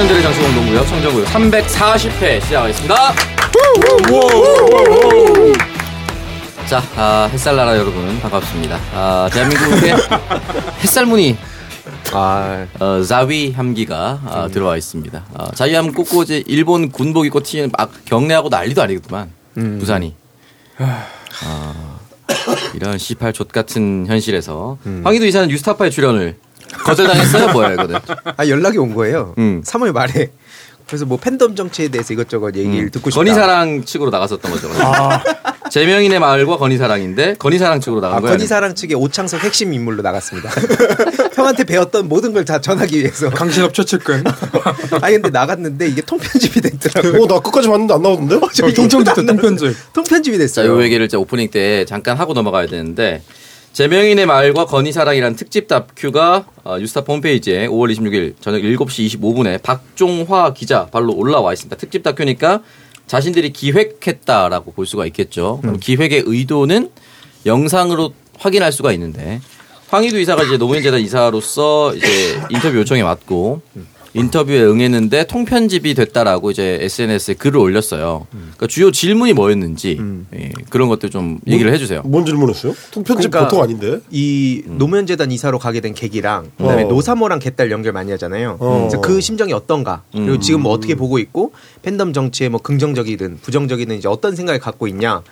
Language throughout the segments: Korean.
청년들의 정치공동구역 청정구역 340회 시작하겠습니다. 자, 아, 햇살 나라 여러분 반갑습니다. 아, 대한민국의 햇살 무늬 아, 어, 자위 함기가 아, 들어와 있습니다. 아, 자위함 이제 일본 군복 입고 튀는 막 경례하고 난리도 아니겠구만. 부산이. 아, 이런 18족 같은 현실에서 황희도 이사는 뉴스타파에 출연을 거절당했어요? 뭐야 이거는? 아 연락이 온 거예요. 음. 3월 말에. 그래서 뭐 팬덤 정치에 대해서 이것저것 얘기를 음, 듣고 싶다. 건희사랑 측으로 나갔었던 거죠. 제명인의 마을과 건희사랑인데 건희사랑 측으로 나간 아, 거야. 건희사랑 측의 오창석 핵심 인물로 나갔습니다. 형한테 배웠던 모든 걸 다 전하기 위해서. 강신업 최측근. 아니 근데 나갔는데 이게 통편집이 됐더라고요. 어, 나 끝까지 봤는데 안 나오던데? 저 이게 통청지 때 통편집. 통편집이 자, 됐어요. 요 얘기를 이제 오프닝 때 잠깐 하고 넘어가야 되는데 제명인의 마을과 건희사랑이라는 특집 다큐가 어, 뉴스타파 홈페이지에 5월 26일 저녁 7시 25분에 박종화 기자 발로 올라와 있습니다. 특집 다큐니까 자신들이 기획했다라고 볼 수가 있겠죠. 그럼 기획의 의도는 영상으로 확인할 수가 있는데 황희두 이사가 이제 노무현 재단 이사로서 이제 인터뷰 요청에 맞고 인터뷰에 응했는데 통편집이 됐다라고 이제 SNS에 글을 올렸어요. 그러니까 주요 질문이 뭐였는지 예, 그런 것들 좀 얘기를 해주세요. 뭔 질문했어요? 통편집 그러니까 보통 아닌데? 이 노무현 재단 이사로 가게 된 계기랑 그다음에 어. 노사모랑 개딸 연결 많이 하잖아요. 어. 그래서 그 심정이 어떤가 그리고 음. 지금 뭐 어떻게 보고 있고 팬덤 정치에 뭐 긍정적이든 부정적이든 이제 어떤 생각을 갖고 있냐.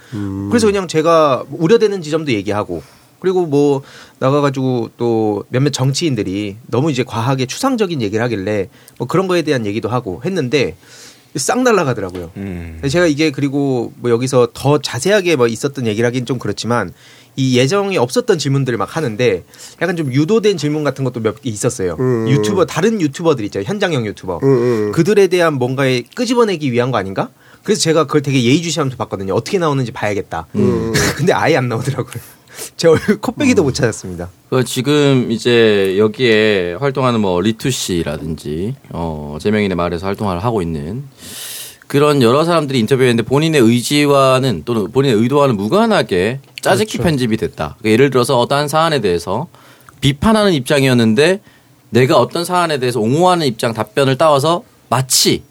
그래서 그냥 제가 우려되는 지점도 얘기하고 그리고 뭐 나가가지고 또 몇몇 정치인들이 너무 이제 과하게 추상적인 얘기를 하길래 뭐 그런 거에 대한 얘기도 하고 했는데 싹 날라가더라고요. 제가 이게 그리고 뭐 여기서 더 자세하게 뭐 있었던 얘기를 하긴 좀 그렇지만 이 예정이 없었던 질문들을 막 하는데 약간 좀 유도된 질문 같은 것도 몇 개 있었어요. 음. 유튜버 다른 유튜버들 있잖아요. 현장형 유튜버. 음, 음. 그들에 대한 뭔가에 끄집어내기 위한 거 아닌가? 그래서 제가 그걸 되게 예의주시하면서 봤거든요. 어떻게 나오는지 봐야겠다. 음. 근데 아예 안 나오더라고요. 제 얼굴 코빼기도 못 찾았습니다. 그 지금 이제 여기에 활동하는 뭐 리투 씨라든지 어 재명이네 마을에서 활동을 하고 있는 그런 여러 사람들이 인터뷰했는데 본인의 의지와는 또는 본인의 의도와는 무관하게 짜집기 편집이 됐다. 그러니까 예를 들어서 어떠한 사안에 대해서 비판하는 입장이었는데 내가 어떤 사안에 대해서 옹호하는 입장 답변을 따와서 마치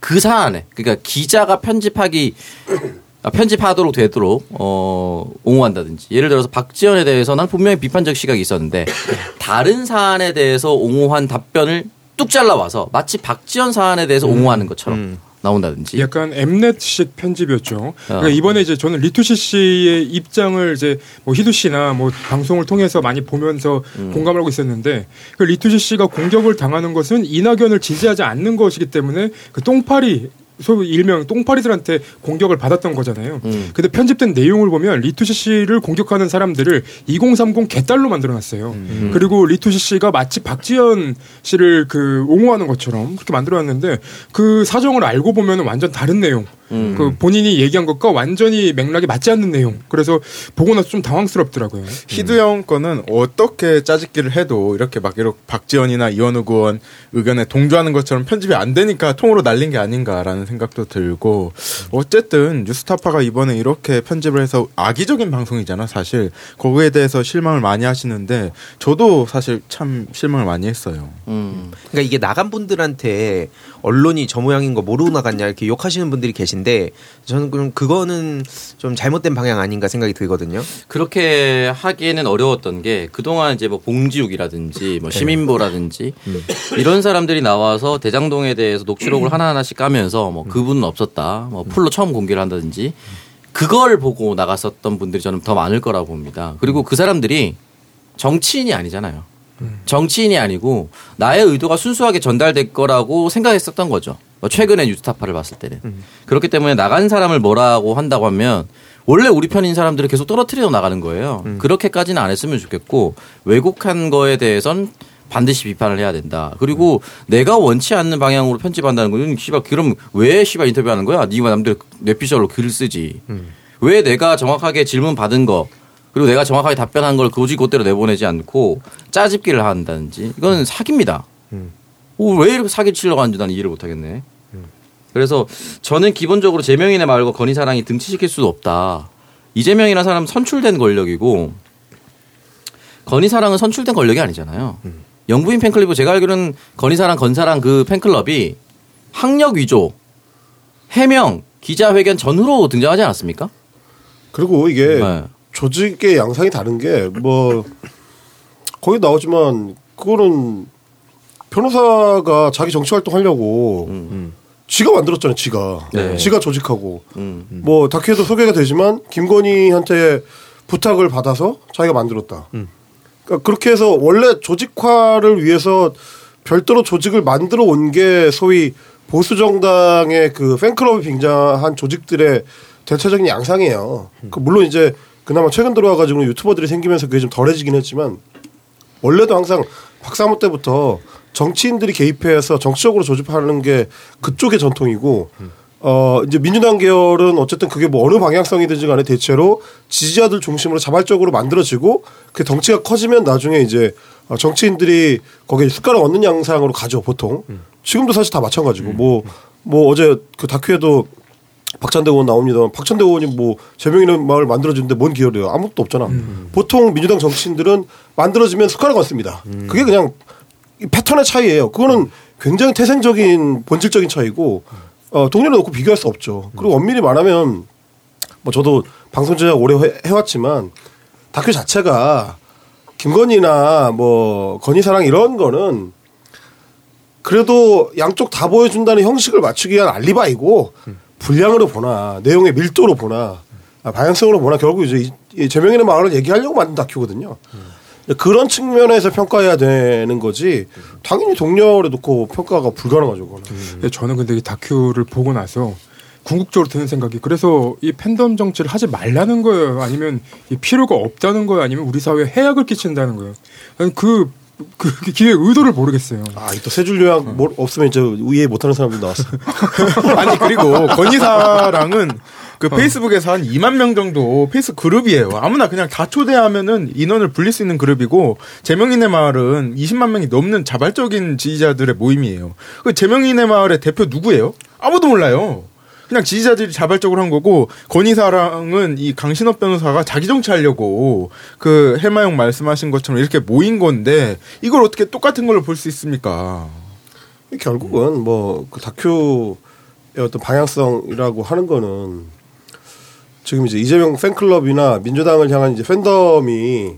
그 사안에 그러니까 기자가 편집하기 아, 편집하도록 되도록 어 옹호한다든지 예를 들어서 박지원에 대해서는 분명히 비판적 시각이 있었는데 다른 사안에 대해서 옹호한 답변을 뚝 잘라 와서 마치 박지현 사안에 대해서 옹호하는 것처럼 나온다든지 약간 엠넷식 편집이었죠. 어. 그러니까 이번에 이제 저는 리투시 씨의 입장을 이제 뭐 희두 씨나 뭐 방송을 통해서 많이 보면서 음. 공감을 하고 있었는데 그 리투시 씨가 공격을 당하는 것은 이낙연을 지지하지 않는 것이기 때문에 그 똥파리 소위 일명 똥파리들한테 공격을 받았던 거잖아요. 음. 근데 편집된 내용을 보면 리투시 씨를 공격하는 사람들을 2030 개딸로 만들어놨어요. 음. 그리고 리투시 씨가 마치 박지현 씨를 그 옹호하는 것처럼 그렇게 만들어놨는데 그 사정을 알고 보면 완전 다른 내용. 음. 그 본인이 얘기한 것과 완전히 맥락이 맞지 않는 내용. 그래서 보고 나서 좀 당황스럽더라고요. 희두 형 거는 어떻게 짜집기를 해도 이렇게 막 이렇게 박지원이나 이원우 의원 의견에 동조하는 것처럼 편집이 안 되니까 통으로 날린 게 아닌가라는 생각도 들고 어쨌든 뉴스타파가 이번에 이렇게 편집을 해서 악의적인 방송이잖아 사실 거기에 대해서 실망을 많이 하시는데 저도 사실 참 실망을 많이 했어요. 음. 그러니까 이게 나간 분들한테 언론이 저 모양인 거 모르고 나갔냐 이렇게 욕하시는 분들이 계신데 저는 그럼 그거는 좀 잘못된 방향 아닌가 생각이 들거든요. 그렇게 하기에는 어려웠던 게 그동안 이제 뭐 봉지욱이라든지 뭐 시민보라든지 이런 사람들이 나와서 대장동에 대해서 녹취록을 하나하나씩 까면서 뭐 그분은 없었다. 뭐 풀로 처음 공개를 한다든지 그걸 보고 나갔었던 분들이 저는 더 많을 거라고 봅니다. 그리고 그 사람들이 정치인이 아니잖아요. 정치인이 아니고 나의 의도가 순수하게 전달될 거라고 생각했었던 거죠. 뭐 최근에 뉴스타파를 봤을 때는. 그렇기 때문에 나간 사람을 뭐라고 한다고 하면 원래 우리 편인 사람들을 계속 떨어뜨려 나가는 거예요. 그렇게까지는 안 했으면 좋겠고 왜곡한 거에 대해선 반드시 비판을 해야 된다. 그리고 내가 원치 않는 방향으로 편집한다는 거는 씨발 그럼 왜 씨발 인터뷰하는 거야? 네가 남들 뇌피셜로 글을 쓰지. 왜 내가 정확하게 질문 받은 거 그리고 내가 정확하게 답변한 걸 고지 곧대로 내보내지 않고 짜집기를 한다든지 이건 사기입니다. 오, 왜 이렇게 사기 치려고 하는지 난 이해를 못하겠네. 그래서 저는 기본적으로 제명인의 말과 건희사랑이 등치시킬 수도 없다. 이재명이라는 사람은 선출된 권력이고 건희사랑은 선출된 권력이 아니잖아요. 영부인 팬클럽 제가 알기로는 건의사랑 건사랑 그 팬클럽이 학력 위조, 해명, 기자회견 전후로 등장하지 않았습니까? 그리고 이게 네. 조직의 양상이 다른 게 뭐 거기 나오지만 그거는 변호사가 자기 정치 활동 하려고 지가 만들었잖아요. 지가 네. 지가 조직하고 음. 뭐 다큐에도 소개가 되지만 김건희한테 부탁을 받아서 자기가 만들었다. 그러니까 그렇게 해서 원래 조직화를 위해서 별도로 조직을 만들어 온 게 소위 보수 정당의 그 팬클럽이 빙자한 조직들의 대체적인 양상이에요. 그 물론 이제 그나마 최근 들어와가지고 유튜버들이 생기면서 그게 좀 덜해지긴 했지만 원래도 항상 박사모 때부터 정치인들이 개입해서 정치적으로 조직하는 게 그쪽의 전통이고 어 이제 민주당 계열은 어쨌든 그게 뭐 어느 방향성이든지 간에 대체로 지지자들 중심으로 자발적으로 만들어지고 그 덩치가 커지면 나중에 이제 어, 정치인들이 거기에 숟가락 얻는 양상으로 가죠 보통. 지금도 사실 다 마찬가지고. 뭐뭐 어제 그 다큐에도 박찬대 의원 나옵니다. 박찬대 의원이 뭐 제명이는 마을 만들어주는데 뭔 기여래요? 아무것도 없잖아. 보통 민주당 정치인들은 만들어지면 숟가락 얹습니다. 그게 그냥 이 패턴의 차이예요. 그거는 굉장히 태생적인 본질적인 차이고 어, 동료를 놓고 비교할 수 없죠. 그리고 엄밀히 말하면 뭐 저도 방송 제작 오래 해- 해왔지만 다큐 자체가 김건희나 뭐 건희사랑 이런 거는 그래도 양쪽 다 보여준다는 형식을 맞추기 위한 알리바이고 분량으로 보나 내용의 밀도로 보나 아, 방향성으로 보나 결국 이제 이- 이 제명인의 마을을 얘기하려고 만든 다큐거든요. 그런 측면에서 평가해야 되는 거지 당연히 동료를 놓고 평가가 불가능하죠. 그거는. 예, 저는 근데 이 다큐를 보고 나서 궁극적으로 드는 생각이 그래서 이 팬덤 정치를 하지 말라는 거예요. 아니면 이 필요가 없다는 거예요. 아니면 우리 사회에 해악을 끼친다는 거예요. 그, 그 기획 의도를 모르겠어요. 아, 또 세 줄 요약 뭐 없으면 이제 이해 못하는 사람들 나왔어. 아니 그리고 건희사랑은 그 페이스북에서 한 2만 명 정도 페이스 그룹이에요. 아무나 그냥 다 초대하면은 인원을 불릴 수 있는 그룹이고 재명이네 마을은 20만 명이 넘는 자발적인 지지자들의 모임이에요. 그 제명인의 마을의 대표 누구예요? 아무도 몰라요. 그냥 지지자들이 자발적으로 한 거고 건희사랑은 이 강신업 변호사가 자기 정치하려고 그 해마용 말씀하신 것처럼 이렇게 모인 건데 이걸 어떻게 똑같은 걸로 볼 수 있습니까? 결국은 뭐 그 다큐의 어떤 방향성이라고 하는 거는 지금 이제 이재명 팬클럽이나 민주당을 향한 이제 팬덤이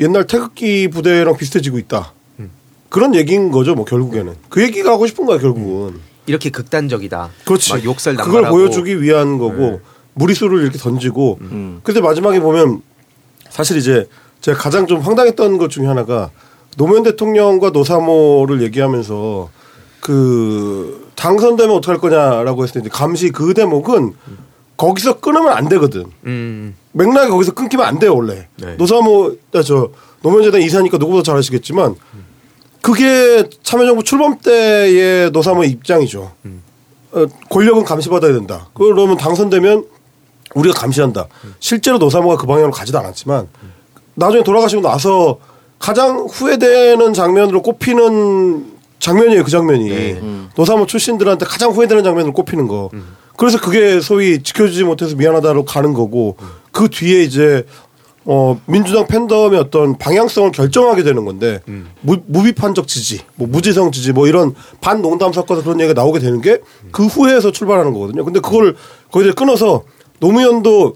옛날 태극기 부대랑 비슷해지고 있다. 그런 얘기인 거죠, 뭐 결국에는. 그 얘기가 하고 싶은 거야, 결국은. 이렇게 극단적이다. 그렇지. 막 욕설 그걸 남발하고. 보여주기 위한 거고 무리수를 이렇게 던지고. 음. 근데 마지막에 보면 사실 이제 제가 가장 좀 황당했던 것 중에 하나가 노무현 대통령과 노사모를 얘기하면서 그 당선되면 어떡할 거냐라고 했을 때 감시 그 대목은 거기서 끊으면 안 되거든. 음. 맥락이 거기서 끊기면 안 돼요 원래. 네. 노사모 아, 저 노무현 재단 이사니까 누구보다 잘 아시겠지만 그게 참여정부 출범 때의 노사모의 입장이죠. 어, 권력은 감시받아야 된다. 그러면 당선되면 우리가 감시한다. 실제로 노사모가 그 방향으로 가지도 않았지만 나중에 돌아가시고 나서 가장 후회되는 장면으로 꼽히는 장면이에요. 그 장면이 노사모 출신들한테 가장 후회되는 장면으로 꼽히는 거. 그래서 그게 소위 지켜주지 못해서 미안하다로 가는 거고 그 뒤에 이제 어 민주당 팬덤의 어떤 방향성을 결정하게 되는 건데 무, 무비판적 지지, 뭐 무지성 지지, 뭐 이런 반농담 섞어서 그런 얘기가 나오게 되는 게 그 후에서 출발하는 거거든요. 근데 그걸 거기에 끊어서 노무현도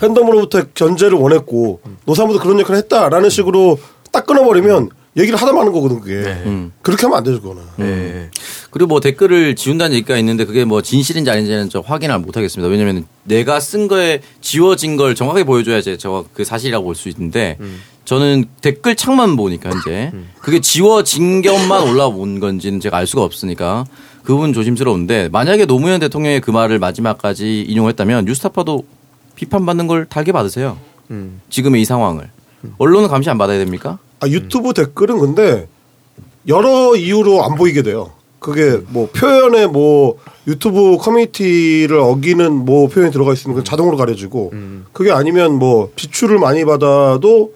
팬덤으로부터 견제를 원했고 노사모도 그런 역할을 했다라는 식으로 딱 끊어버리면 얘기를 하다 마는 거거든 그게 음. 그렇게 하면 안 되죠 그거는. 네. 그리고 뭐 댓글을 지운다는 얘기가 있는데 그게 뭐 진실인지 아닌지는 저 확인을 못 하겠습니다. 왜냐면 내가 쓴 거에 지워진 걸 정확하게 보여줘야지 저가 그 사실이라고 볼 수 있는데 저는 댓글 창만 보니까 현재 그게 지워진 것만 올라온 건지는 제가 알 수가 없으니까 그 부분 조심스러운데 만약에 노무현 대통령의 그 말을 마지막까지 인용했다면 뉴스타파도 비판받는 걸 달게 받으세요. 지금의 이 상황을. 언론은 감시 안 받아야 됩니까? 아, 유튜브 댓글은 근데 여러 이유로 안 보이게 돼요. 그게 뭐 표현에 뭐 유튜브 커뮤니티를 어기는 뭐 표현이 들어가 있으면 그 자동으로 가려지고 그게 아니면 뭐 지출을 많이 받아도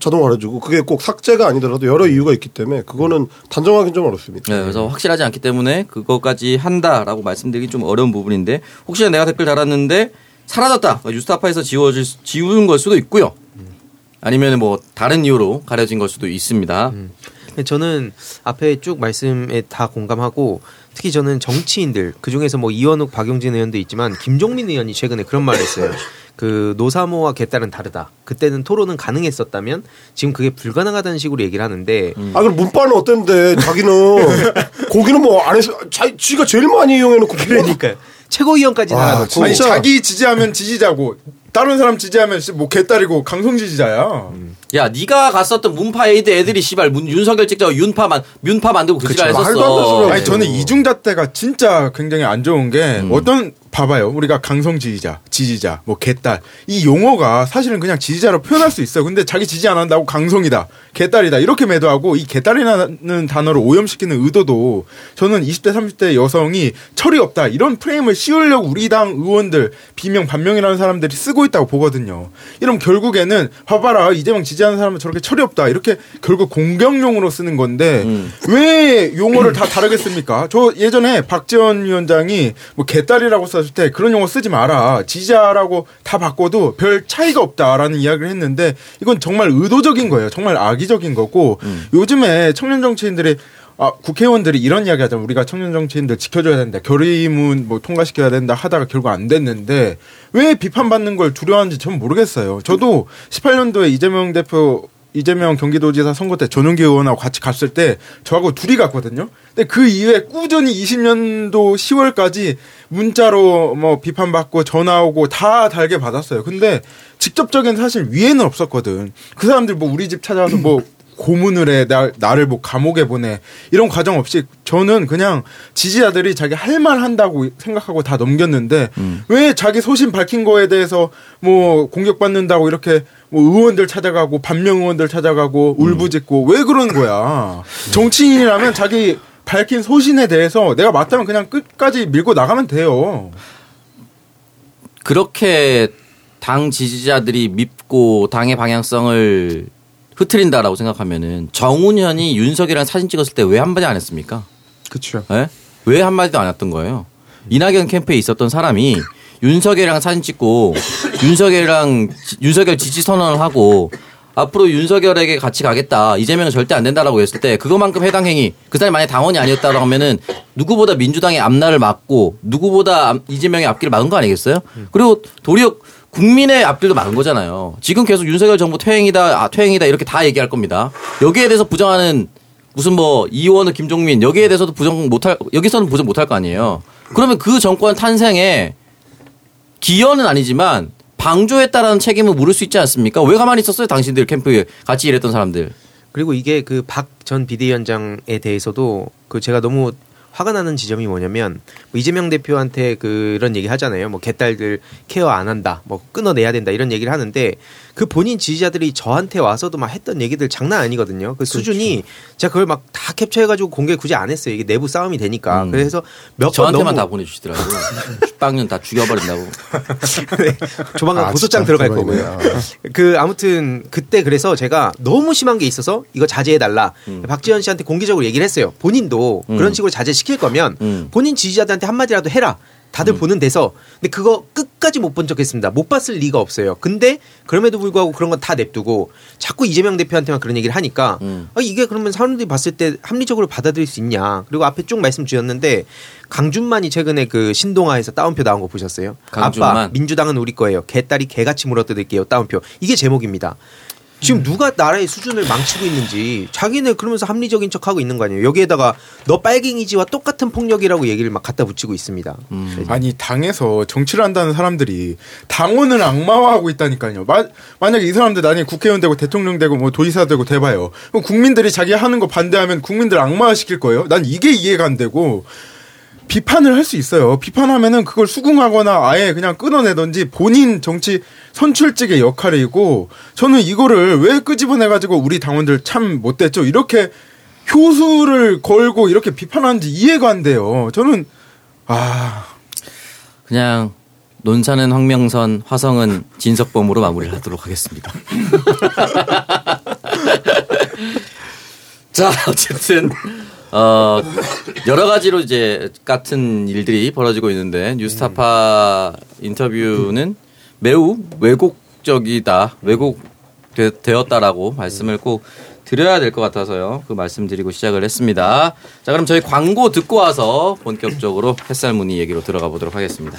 자동으로 가려지고 그게 꼭 삭제가 아니더라도 여러 이유가 있기 때문에 그거는 단정하기는 좀 어렵습니다. 네, 그래서 확실하지 않기 때문에 그것까지 한다라고 말씀드리기 좀 어려운 부분인데 혹시나 내가 댓글 달았는데 사라졌다. 뉴스타파에서 지워질 수- 지우는 걸 수도 있고요. 아니면 뭐 다른 이유로 가려진 걸 수도 있습니다. 근데 저는 앞에 쭉 말씀에 다 공감하고 특히 저는 정치인들 그 중에서 뭐 이원욱, 박용진 의원도 있지만 김종민 의원이 최근에 그런 말을 했어요. 그 노사모와 개딸은 다르다. 그때는 토론은 가능했었다면 지금 그게 불가능하다는 식으로 얘기를 하는데 아 그럼 문바는 어땠는데 자기는 거기는 뭐 안 해서 자 지가 제일 많이 이용해놓고 그러니까 최고위원까지 아, 달아놓고. 아니 자기 지지하면 지지자고 다른 사람 지지하면 씨, 뭐 개딸이고 강성 지지자야. 야, 네가 갔었던 문파 에이드 애들이 씨발 문, 윤석열 찍자고 윤파만 윤파 만들고 그 지랄 했었어. 아니 저는 이중자 때가 진짜 굉장히 안 좋은 게 음. 어떤 봐봐요. 우리가 강성 지지자 지지자 뭐 개딸. 이 용어가 사실은 그냥 지지자로 표현할 수 있어요. 근데 자기 지지 안 한다고 강성이다 개딸이다 이렇게 매도하고 이 개딸이라는 단어를 오염시키는 의도도 저는 20대 30대 여성이 철이 없다 이런 프레임을 씌우려고 우리 당 의원들 비명 반명이라는 사람들이 쓰고 있다고 보거든요. 이러면 결국에는 봐봐라 이재명 지지 하는 사람은 저렇게 철이 없다 이렇게 결국 공격용으로 쓰는 건데 음. 왜 용어를 다 다르게 씁니까? 저 예전에 박지원 위원장이 뭐 개딸이라고 썼을 때 그런 용어 쓰지 마라. 지지자라고 다 바꿔도 별 차이가 없다라는 이야기를 했는데 이건 정말 의도적인 거예요. 정말 악의적인 거고 요즘에 청년 정치인들이 아, 국회의원들이 이런 이야기 하잖아. 우리가 청년 정치인들 지켜줘야 된다. 결의문 뭐 통과시켜야 된다 하다가 결국 안 됐는데 왜 비판받는 걸 두려워하는지 전 모르겠어요. 저도 18년도에 이재명 대표 이재명 경기도지사 선거 때 전용기 의원하고 같이 갔을 때 저하고 둘이 갔거든요. 근데 그 이후에 꾸준히 20년도 10월까지 문자로 뭐 비판받고 전화 오고 다 달게 받았어요. 근데 직접적인 사실 위에는 없었거든. 그 사람들 뭐 우리 집 찾아와서 뭐 고문을 해, 나, 나를 뭐 감옥에 보내. 이런 과정 없이 저는 그냥 지지자들이 자기 할 말 한다고 생각하고 다 넘겼는데 왜 자기 소신 밝힌 거에 대해서 뭐 공격받는다고 이렇게 뭐 의원들 찾아가고 반명 의원들 찾아가고 울부짖고 왜 그런 거야. 정치인이라면 자기 밝힌 소신에 대해서 내가 맞다면 그냥 끝까지 밀고 나가면 돼요. 그렇게 당 지지자들이 밉고 당의 방향성을 흐트린다라고 생각하면은 정운현이 윤석이랑 사진 찍었을 때 왜 한마디 안 했습니까? 그렇죠. 예? 왜 한마디도 안 했던 거예요? 이낙연 캠프에 있었던 사람이 윤석열이랑 사진 찍고 윤석열이랑 지- 윤석열 지지 선언을 하고 앞으로 윤석열에게 같이 가겠다. 이재명은 절대 안 된다라고 했을 때 그거만큼 해당 행위 그 사람이 만약 당원이 아니었다고 하면은 누구보다 민주당의 앞날을 막고 누구보다 앞- 이재명의 앞길을 막은 거 아니겠어요? 그리고 도리어 국민의 앞길도 막은 거잖아요. 지금 계속 윤석열 정부 퇴행이다, 아, 퇴행이다 이렇게 다 얘기할 겁니다. 여기에 대해서 부정하는 무슨 뭐 이원우 김종민 여기에 대해서도 부정 못할 여기서는 부정 못할 거 아니에요. 그러면 그 정권 탄생에 기여는 아니지만 방조했다라는 책임을 물을 수 있지 않습니까? 왜 가만히 있었어요? 당신들 캠프에 같이 일했던 사람들. 그리고 이게 그 박 전 비대위원장에 대해서도 그 제가 너무 화가 나는 지점이 뭐냐면 뭐 이재명 대표한테 그런 얘기 하잖아요. 뭐 개딸들 케어 안 한다. 뭐 끊어내야 된다. 이런 얘기를 하는데 그 본인 지지자들이 저한테 와서도 막 했던 얘기들 장난 아니거든요. 그 수준이 제가 그걸 막 다 캡처해가지고 공개 굳이 안 했어요. 이게 내부 싸움이 되니까. 음. 그래서 몇번 저한테만 다 보내주시더라고요. 빵년 다 죽여버린다고. 네. 조만간 아, 고소장 들어갈. 거고요. 그 아무튼 그때 그래서 제가 너무 심한 게 있어서 이거 자제해 달라. 박지원 씨한테 공개적으로 얘기를 했어요. 본인도 음. 그런 식으로 자제시킬 거면 음. 본인 지지자들한테 한마디라도 해라. 다들 보는 데서 근데 그거 끝까지 못 본 적 했습니다. 못 봤을 리가 없어요. 근데 그럼에도 불구하고 그런 건 다 냅두고 자꾸 이재명 대표한테만 그런 얘기를 하니까 음. 아, 이게 그러면 사람들이 봤을 때 합리적으로 받아들일 수 있냐. 그리고 앞에 쭉 말씀 주셨는데 강준만이 최근에 그 신동아에서 따옴표 나온 거 보셨어요? 강준만. 아빠 민주당은 우리 거예요. 개딸이 개같이 물어뜯을게요. 따옴표. 이게 제목입니다. 지금 누가 나라의 수준을 망치고 있는지 자기네 그러면서 합리적인 척하고 있는 거 아니에요. 여기에다가 너 빨갱이지와 똑같은 폭력이라고 얘기를 막 갖다 붙이고 있습니다. 음. 아니 당에서 정치를 한다는 사람들이 당원을 악마화하고 있다니까요. 마, 만약에 이 사람들 나중에 국회의원 되고 대통령 되고 뭐 도지사 되고 돼봐요. 그럼 국민들이 자기 하는 거 반대하면 국민들 악마화 시킬 거예요. 난 이게 이해가 안 되고 비판을 할 수 있어요. 비판하면은 그걸 수긍하거나 아예 그냥 끊어내든지 본인 정치 선출직의 역할이고 저는 이거를 왜 끄집어내 가지고 우리 당원들 참 못됐죠. 이렇게 효수를 걸고 이렇게 비판하는지 이해가 안 돼요. 저는 아 그냥 논산은 황명선, 화성은 진석범으로 마무리를 하도록 하겠습니다. 자, 어쨌든 어 여러 가지로 이제 같은 일들이 벌어지고 있는데 뉴스타파 인터뷰는 매우 왜곡적이다. 왜곡 되었다라고 말씀을 꼭 드려야 될 것 같아서요. 그 말씀드리고 시작을 했습니다. 자, 그럼 저희 광고 듣고 와서 본격적으로 햇살 무늬 얘기로 들어가 보도록 하겠습니다.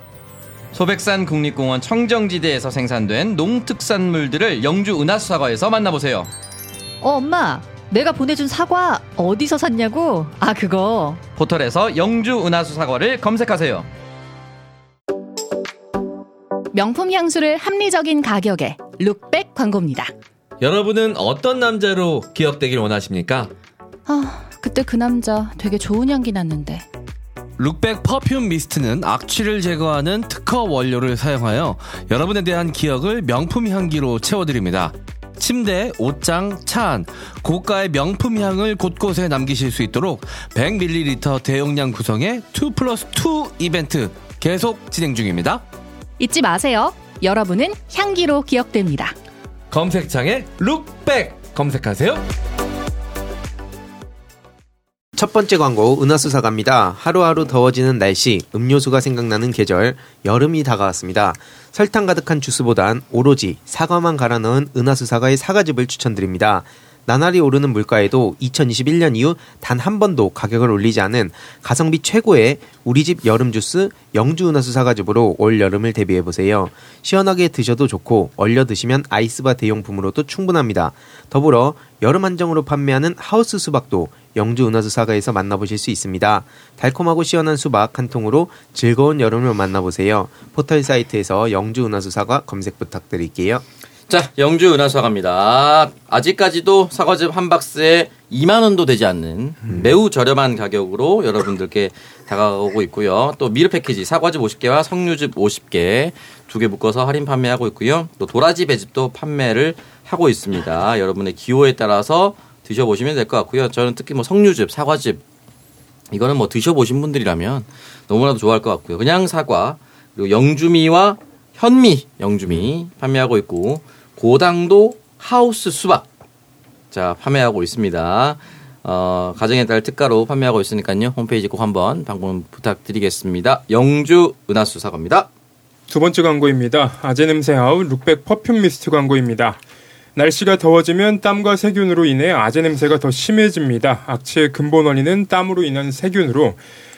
소백산 국립공원 청정지대에서 생산된 농특산물들을 영주 은하수 사과에서 만나보세요. 어, 엄마. 내가 보내준 사과 어디서 샀냐고? 아, 그거. 포털에서 영주 은하수 사과를 검색하세요. 명품 향수를 합리적인 가격에 룩백 광고입니다. 여러분은 어떤 남자로 기억되길 원하십니까? 아, 그때 그 남자 되게 좋은 향기 났는데. 룩백 퍼퓸 미스트는 악취를 제거하는 특허 원료를 사용하여 여러분에 대한 기억을 명품 향기로 채워드립니다. 침대, 옷장, 차 안, 고가의 명품 향을 곳곳에 남기실 수 있도록 100ml 대용량 구성의 2 플러스 2 이벤트 계속 진행 중입니다. 잊지 마세요. 여러분은 향기로 기억됩니다. 검색창에 룩백 검색하세요. 첫 번째 광고 은하수 사과입니다. 하루하루 더워지는 날씨, 음료수가 생각나는 계절, 여름이 다가왔습니다. 설탕 가득한 주스보단 오로지 사과만 갈아 넣은 은하수 사과의 사과즙을 추천드립니다. 나날이 오르는 물가에도 2021년 이후 단 한 번도 가격을 올리지 않은 가성비 최고의 우리 집 여름 주스 영주 은하수 사과즙으로 올 여름을 대비해 보세요. 시원하게 드셔도 좋고 얼려 드시면 아이스바 대용품으로도 충분합니다. 더불어 여름 한정으로 판매하는 하우스 수박도 영주 은하수 사과에서 만나보실 수 있습니다. 달콤하고 시원한 수박 한 통으로 즐거운 여름을 만나보세요. 포털 사이트에서 영주 은하수 사과 검색 부탁드릴게요. 자, 영주 은하수 사과입니다. 아직까지도 사과즙 한 박스에 2만 원도 되지 않는 매우 저렴한 가격으로 여러분들께 다가오고 있고요. 또 미르 패키지 사과즙 50개와 석류즙 50개 두 개 묶어서 할인 판매하고 있고요. 또 도라지 배즙도 판매를 하고 있습니다. 여러분의 기호에 따라서 드셔보시면 될 것 같고요. 저는 특히 뭐 석류즙, 사과즙 이거는 뭐 드셔보신 분들이라면 너무나도 좋아할 것 같고요. 그냥 사과 그리고 영주미와 현미 영주미 판매하고 있고 고당도 하우스 수박 자 판매하고 있습니다. 어, 가정의 달 특가로 판매하고 있으니까요. 홈페이지 꼭 한번 방문 부탁드리겠습니다. 영주 은하수 사과입니다. 두 번째 광고입니다. 아재 냄새 아웃 룩백 perfume mist 광고입니다. 날씨가 더워지면 땀과 세균으로 인해 아재 냄새가 더 심해집니다. 악취의 근본 원인은 땀으로 인한 세균으로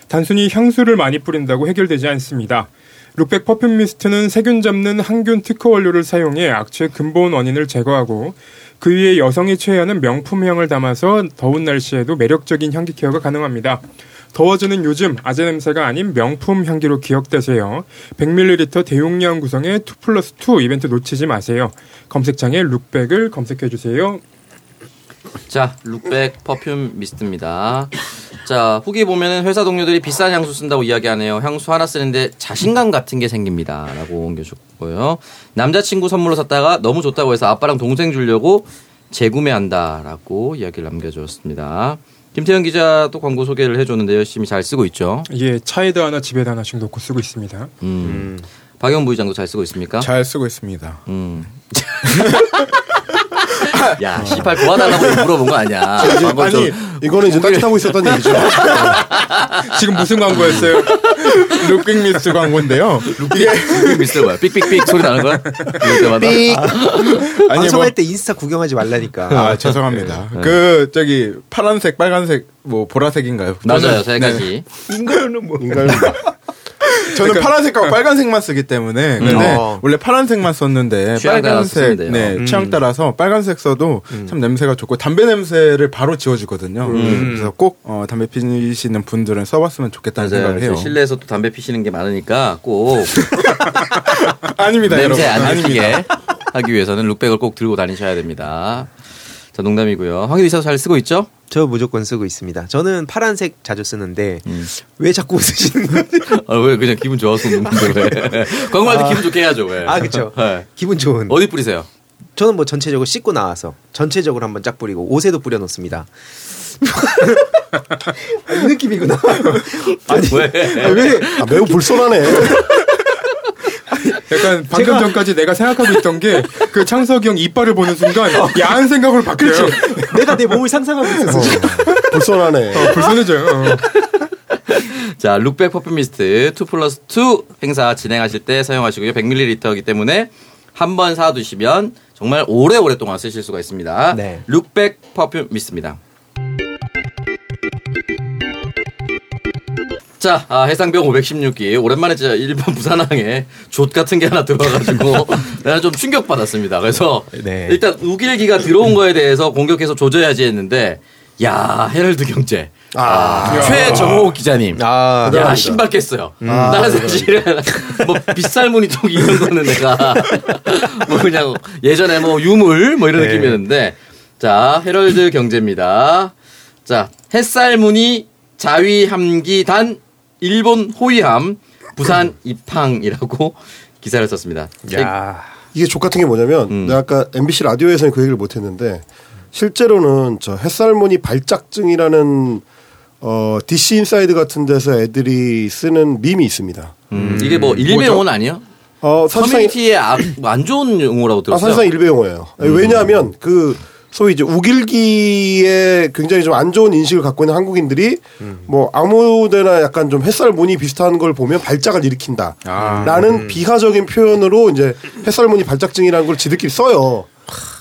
단순히 향수를 많이 뿌린다고 해결되지 않습니다. 룩백 perfume mist는 세균 잡는 항균 특허 원료를 사용해 악취의 근본 원인을 제거하고 그 위에 여성이 최애하는 명품 향을 담아서 더운 날씨에도 매력적인 향기 케어가 가능합니다. 더워지는 요즘 아재 냄새가 아닌 명품 향기로 기억되세요. 100ml 대용량 구성의 2 플러스 2 이벤트 놓치지 마세요. 검색창에 룩백을 검색해 주세요. 자, 룩백 퍼퓸 미스트입니다. 자, 후기 보면은 회사 동료들이 비싼 향수 쓴다고 이야기하네요. 향수 하나 쓰는데 자신감 같은 게 생깁니다. 라고 옮겨줬고요. 남자친구 선물로 샀다가 너무 좋다고 해서 아빠랑 동생 주려고 재구매한다. 라고 이야기를 남겨주었습니다. 김태현 기자도 광고 소개를 해줬는데 열심히 잘 쓰고 있죠. 예, 차에다 하나 집에다 하나씩 놓고 쓰고 있습니다. 음. 박영 부의장도 잘 쓰고 있습니까? 잘 쓰고 있습니다. 음. 야, 시팔 도와달라고 물어본 거 아니야. 좀- 아니 이거는 이제 따뜻하고 있었던 얘기죠. 지금 무슨 광고였어요? 룩백 미스트 광고인데요. 삑삑 미스터 뭐야? 삑삑삑 소리 나는 거야? 이럴 때마다. 삑! 아니 방송할 뭐 때 인스타 구경하지 말라니까. 아, 죄송합니다. 그 저기 파란색, 빨간색, 뭐 보라색인가요? 맞아요, 세 가지. 인간은 뭐. 인간 저는 파란색과 빨간색만 쓰기 때문에 근데 어. 원래 파란색만 썼는데 취향 따라서 쓰면 빨간색 돼요. 네 음. 취향 따라서 빨간색 써도 참 냄새가 좋고 담배 냄새를 바로 지워주거든요. 그래서 꼭 어, 담배 피시는 분들은 써봤으면 좋겠다는 맞아요. 생각을 해요. 실내에서 또 담배 피시는 게 많으니까 꼭 아닙니다, 냄새 여러분. 안. 느끼게 하기 위해서는 룩백을 꼭 들고 다니셔야 됩니다. 자, 농담이고요. 황희도 이사 잘 쓰고 있죠? 저 무조건 쓰고 있습니다. 저는 파란색 자주 쓰는데 음. 왜 자꾸 웃으시는 거예요? 아, 왜 그냥 기분 좋아서 웃는데 왜? 광고할 때 기분 좋게 해야죠, 왜? 아, 그쵸. 네. 기분 좋은. 어디 뿌리세요? 저는 뭐 전체적으로 씻고 나와서 전체적으로 한번 쫙 뿌리고 옷에도 뿌려 놓습니다. 아, 이 느낌이구나. 아니 왜? 아, 왜? 아, 매우 불손하네. 약간 방금 제가- 전까지 내가 생각하고 있던 게 그 창석이 형 이빨을 보는 순간 야한 생각으로 바뀌어요. 그렇죠. 내가 내 몸을 상상하고 있었어. 지금. 불손하네. 어, 불편해져요. 어. 자, 룩백 퍼퓸 미스트 2 플러스 2 행사 진행하실 때 사용하시고요. 100ml이기 때문에 한 번 사두시면 정말 오래오래 동안 쓰실 수가 있습니다. 네. 룩백 퍼퓸 미스트입니다. 자, 아, 해상병 516기. 오랜만에 진짜 일본 부산항에 조 같은 게 하나 들어와가지고 내가 좀 충격 받았습니다. 그래서 네. 일단 우길기가 들어온 거에 대해서 공격해서 조져야지 했는데 야, 헤럴드 경제. 아, 최정호 기자님. 아, 야, 신발 깼어요. 나는 사실은 뭐 빗살 무늬 통 이런 거는 내가 뭐 그냥 예전에 뭐 유물 뭐 이런 네. 느낌이었는데 자, 헤럴드 경제입니다. 자, 햇살 무늬 자위 함기 단 일본 호위함 부산 입항이라고 기사를 썼습니다. 야. 이게 족 같은 게 뭐냐면 음. 내가 아까 MBC 라디오에서는 그 얘기를 못 했는데 실제로는 저 햇살무늬 발작증이라는 어 DC 인사이드 같은 데서 애들이 쓰는 밈이 있습니다. 음, 이게 뭐 일명은 아니에요? 어 사실상 커뮤니티에 아, 안 좋은 용어라고 아, 들었어요. 사실상 일베 용어예요. 왜냐하면 그 소위 이제 욱일기에 굉장히 좀 안 좋은 인식을 갖고 있는 한국인들이 뭐 아무데나 약간 좀 햇살 무늬 비슷한 걸 보면 발작을 일으킨다. 라는 비하적인 표현으로 이제 햇살 무늬 발작증이라는 걸 지들끼리 써요.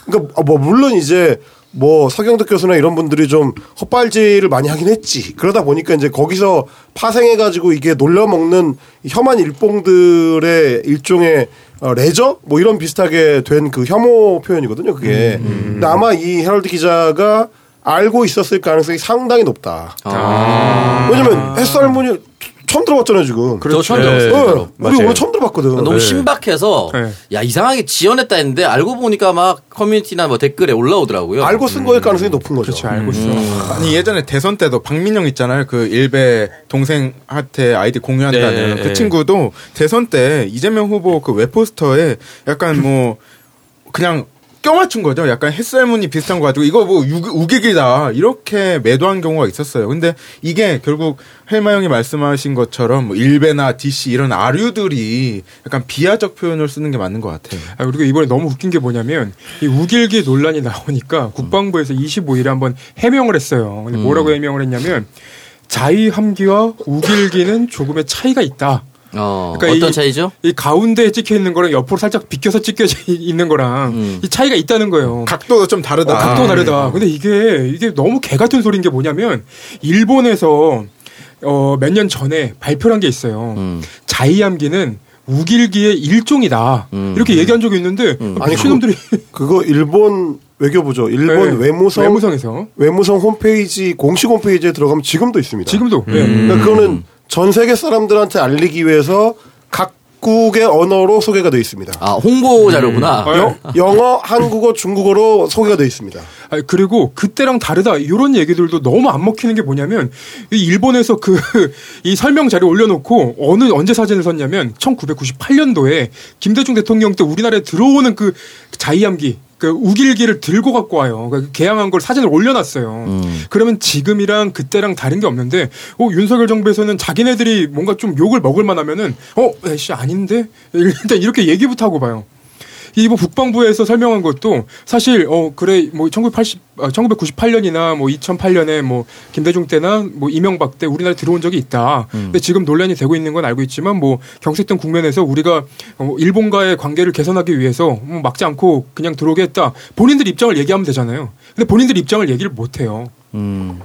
그러니까 뭐 물론 이제 뭐 서경덕 교수나 이런 분들이 좀 헛발질을 많이 하긴 했지. 그러다 보니까 이제 거기서 파생해가지고 이게 놀려먹는 혐한 일봉들의 일종의 어, 레저 뭐 이런 비슷하게 된 그 혐오 표현이거든요. 그게. 근데 아마 이 헤럴드 기자가 알고 있었을 가능성이 상당히 높다. 아. 왜냐면 햇살무늬 처음 들어봤잖아요 지금. 저 처음 네. 들어봤어요. 우리 오늘 처음 들어봤거든. 너무 신박해서 네. 야 이상하게 지원했다 했는데 알고 보니까 막 커뮤니티나 뭐 댓글에 올라오더라고요. 알고 쓴 거일 가능성이 높은 거죠. 그렇죠. 알고 있어. 아니 예전에 대선 때도 박민영 있잖아요. 그 일베 동생한테 아이디 공유한다는 네, 그 네. 친구도 대선 때 이재명 후보 그 웹포스터에 약간 뭐 그냥 껴맞춘 거죠. 약간 햇살무늬 비슷한 거 가지고 이거 뭐 우- 우기기다 이렇게 매도한 경우가 있었어요. 근데 이게 결국 헬마 형이 말씀하신 것처럼 뭐 일베나 DC 이런 아류들이 약간 비하적 표현을 쓰는 게 맞는 것 같아요. 아, 그리고 이번에 너무 웃긴 게 뭐냐면 이 우길기 논란이 나오니까 국방부에서 25일에 한번 해명을 했어요. 근데 뭐라고 해명을 했냐면 자위 함기와 우길기는 조금의 차이가 있다. 어, 그러니까 어떤 이- 차이죠? 이 가운데에 찍혀 있는 거랑 옆으로 살짝 비껴서 찍혀져 있는 거랑 음. 이 차이가 있다는 거예요. 각도도 좀 다르다. 어, 각도가 다르다. 근데 이게 이게 너무 개 같은 소리인 게 뭐냐면 일본에서 어, 몇 년 전에 발표한 게 있어요. 음. 자이암기는 우길기의 일종이다. 음. 이렇게 얘기한 적이 있는데 아니, 미친놈들이 그거 일본 외교부죠. 일본 네, 외무성 외무성에서 외무성 홈페이지 공식 홈페이지에 들어가면 지금도 있습니다. 지금도 예. 그러니까 그거는 전 세계 사람들한테 알리기 위해서 각국의 언어로 소개가 되어 있습니다. 아 홍보 자료구나. 음. 영, 영어, 한국어, 중국어로 소개가 되어 있습니다. 아, 그리고 그때랑 다르다 이런 얘기들도 너무 안 먹히는 게 뭐냐면 이 일본에서 그 이 설명 자료 올려놓고 어느 언제 사진을 썼냐면 1998년도에 김대중 대통령 때 우리나라에 들어오는 그 자이암기 그 우길기를 들고 갖고 와요. 그러니까 개항한 걸 사진을 올려놨어요. 음. 그러면 지금이랑 그때랑 다른 게 없는데, 어, 윤석열 정부에서는 자기네들이 뭔가 좀 욕을 먹을 만하면은, 어, 씨 아닌데 일단 이렇게 얘기부터 하고 봐요. 이뭐 국방부에서 설명한 것도 사실 어 그래 뭐 1980, 아, 1998년이나 뭐 2008년에 뭐 김대중 때나 뭐 이명박 때 우리나라 에 들어온 적이 있다. 근데 지금 논란이 되고 있는 건 알고 있지만 뭐 경색된 국면에서 우리가 어, 일본과의 관계를 개선하기 위해서 뭐 막지 않고 그냥 들어오게 했다. 본인들 입장을 얘기하면 되잖아요. 근데 본인들 입장을 얘기를 못 해요. 음.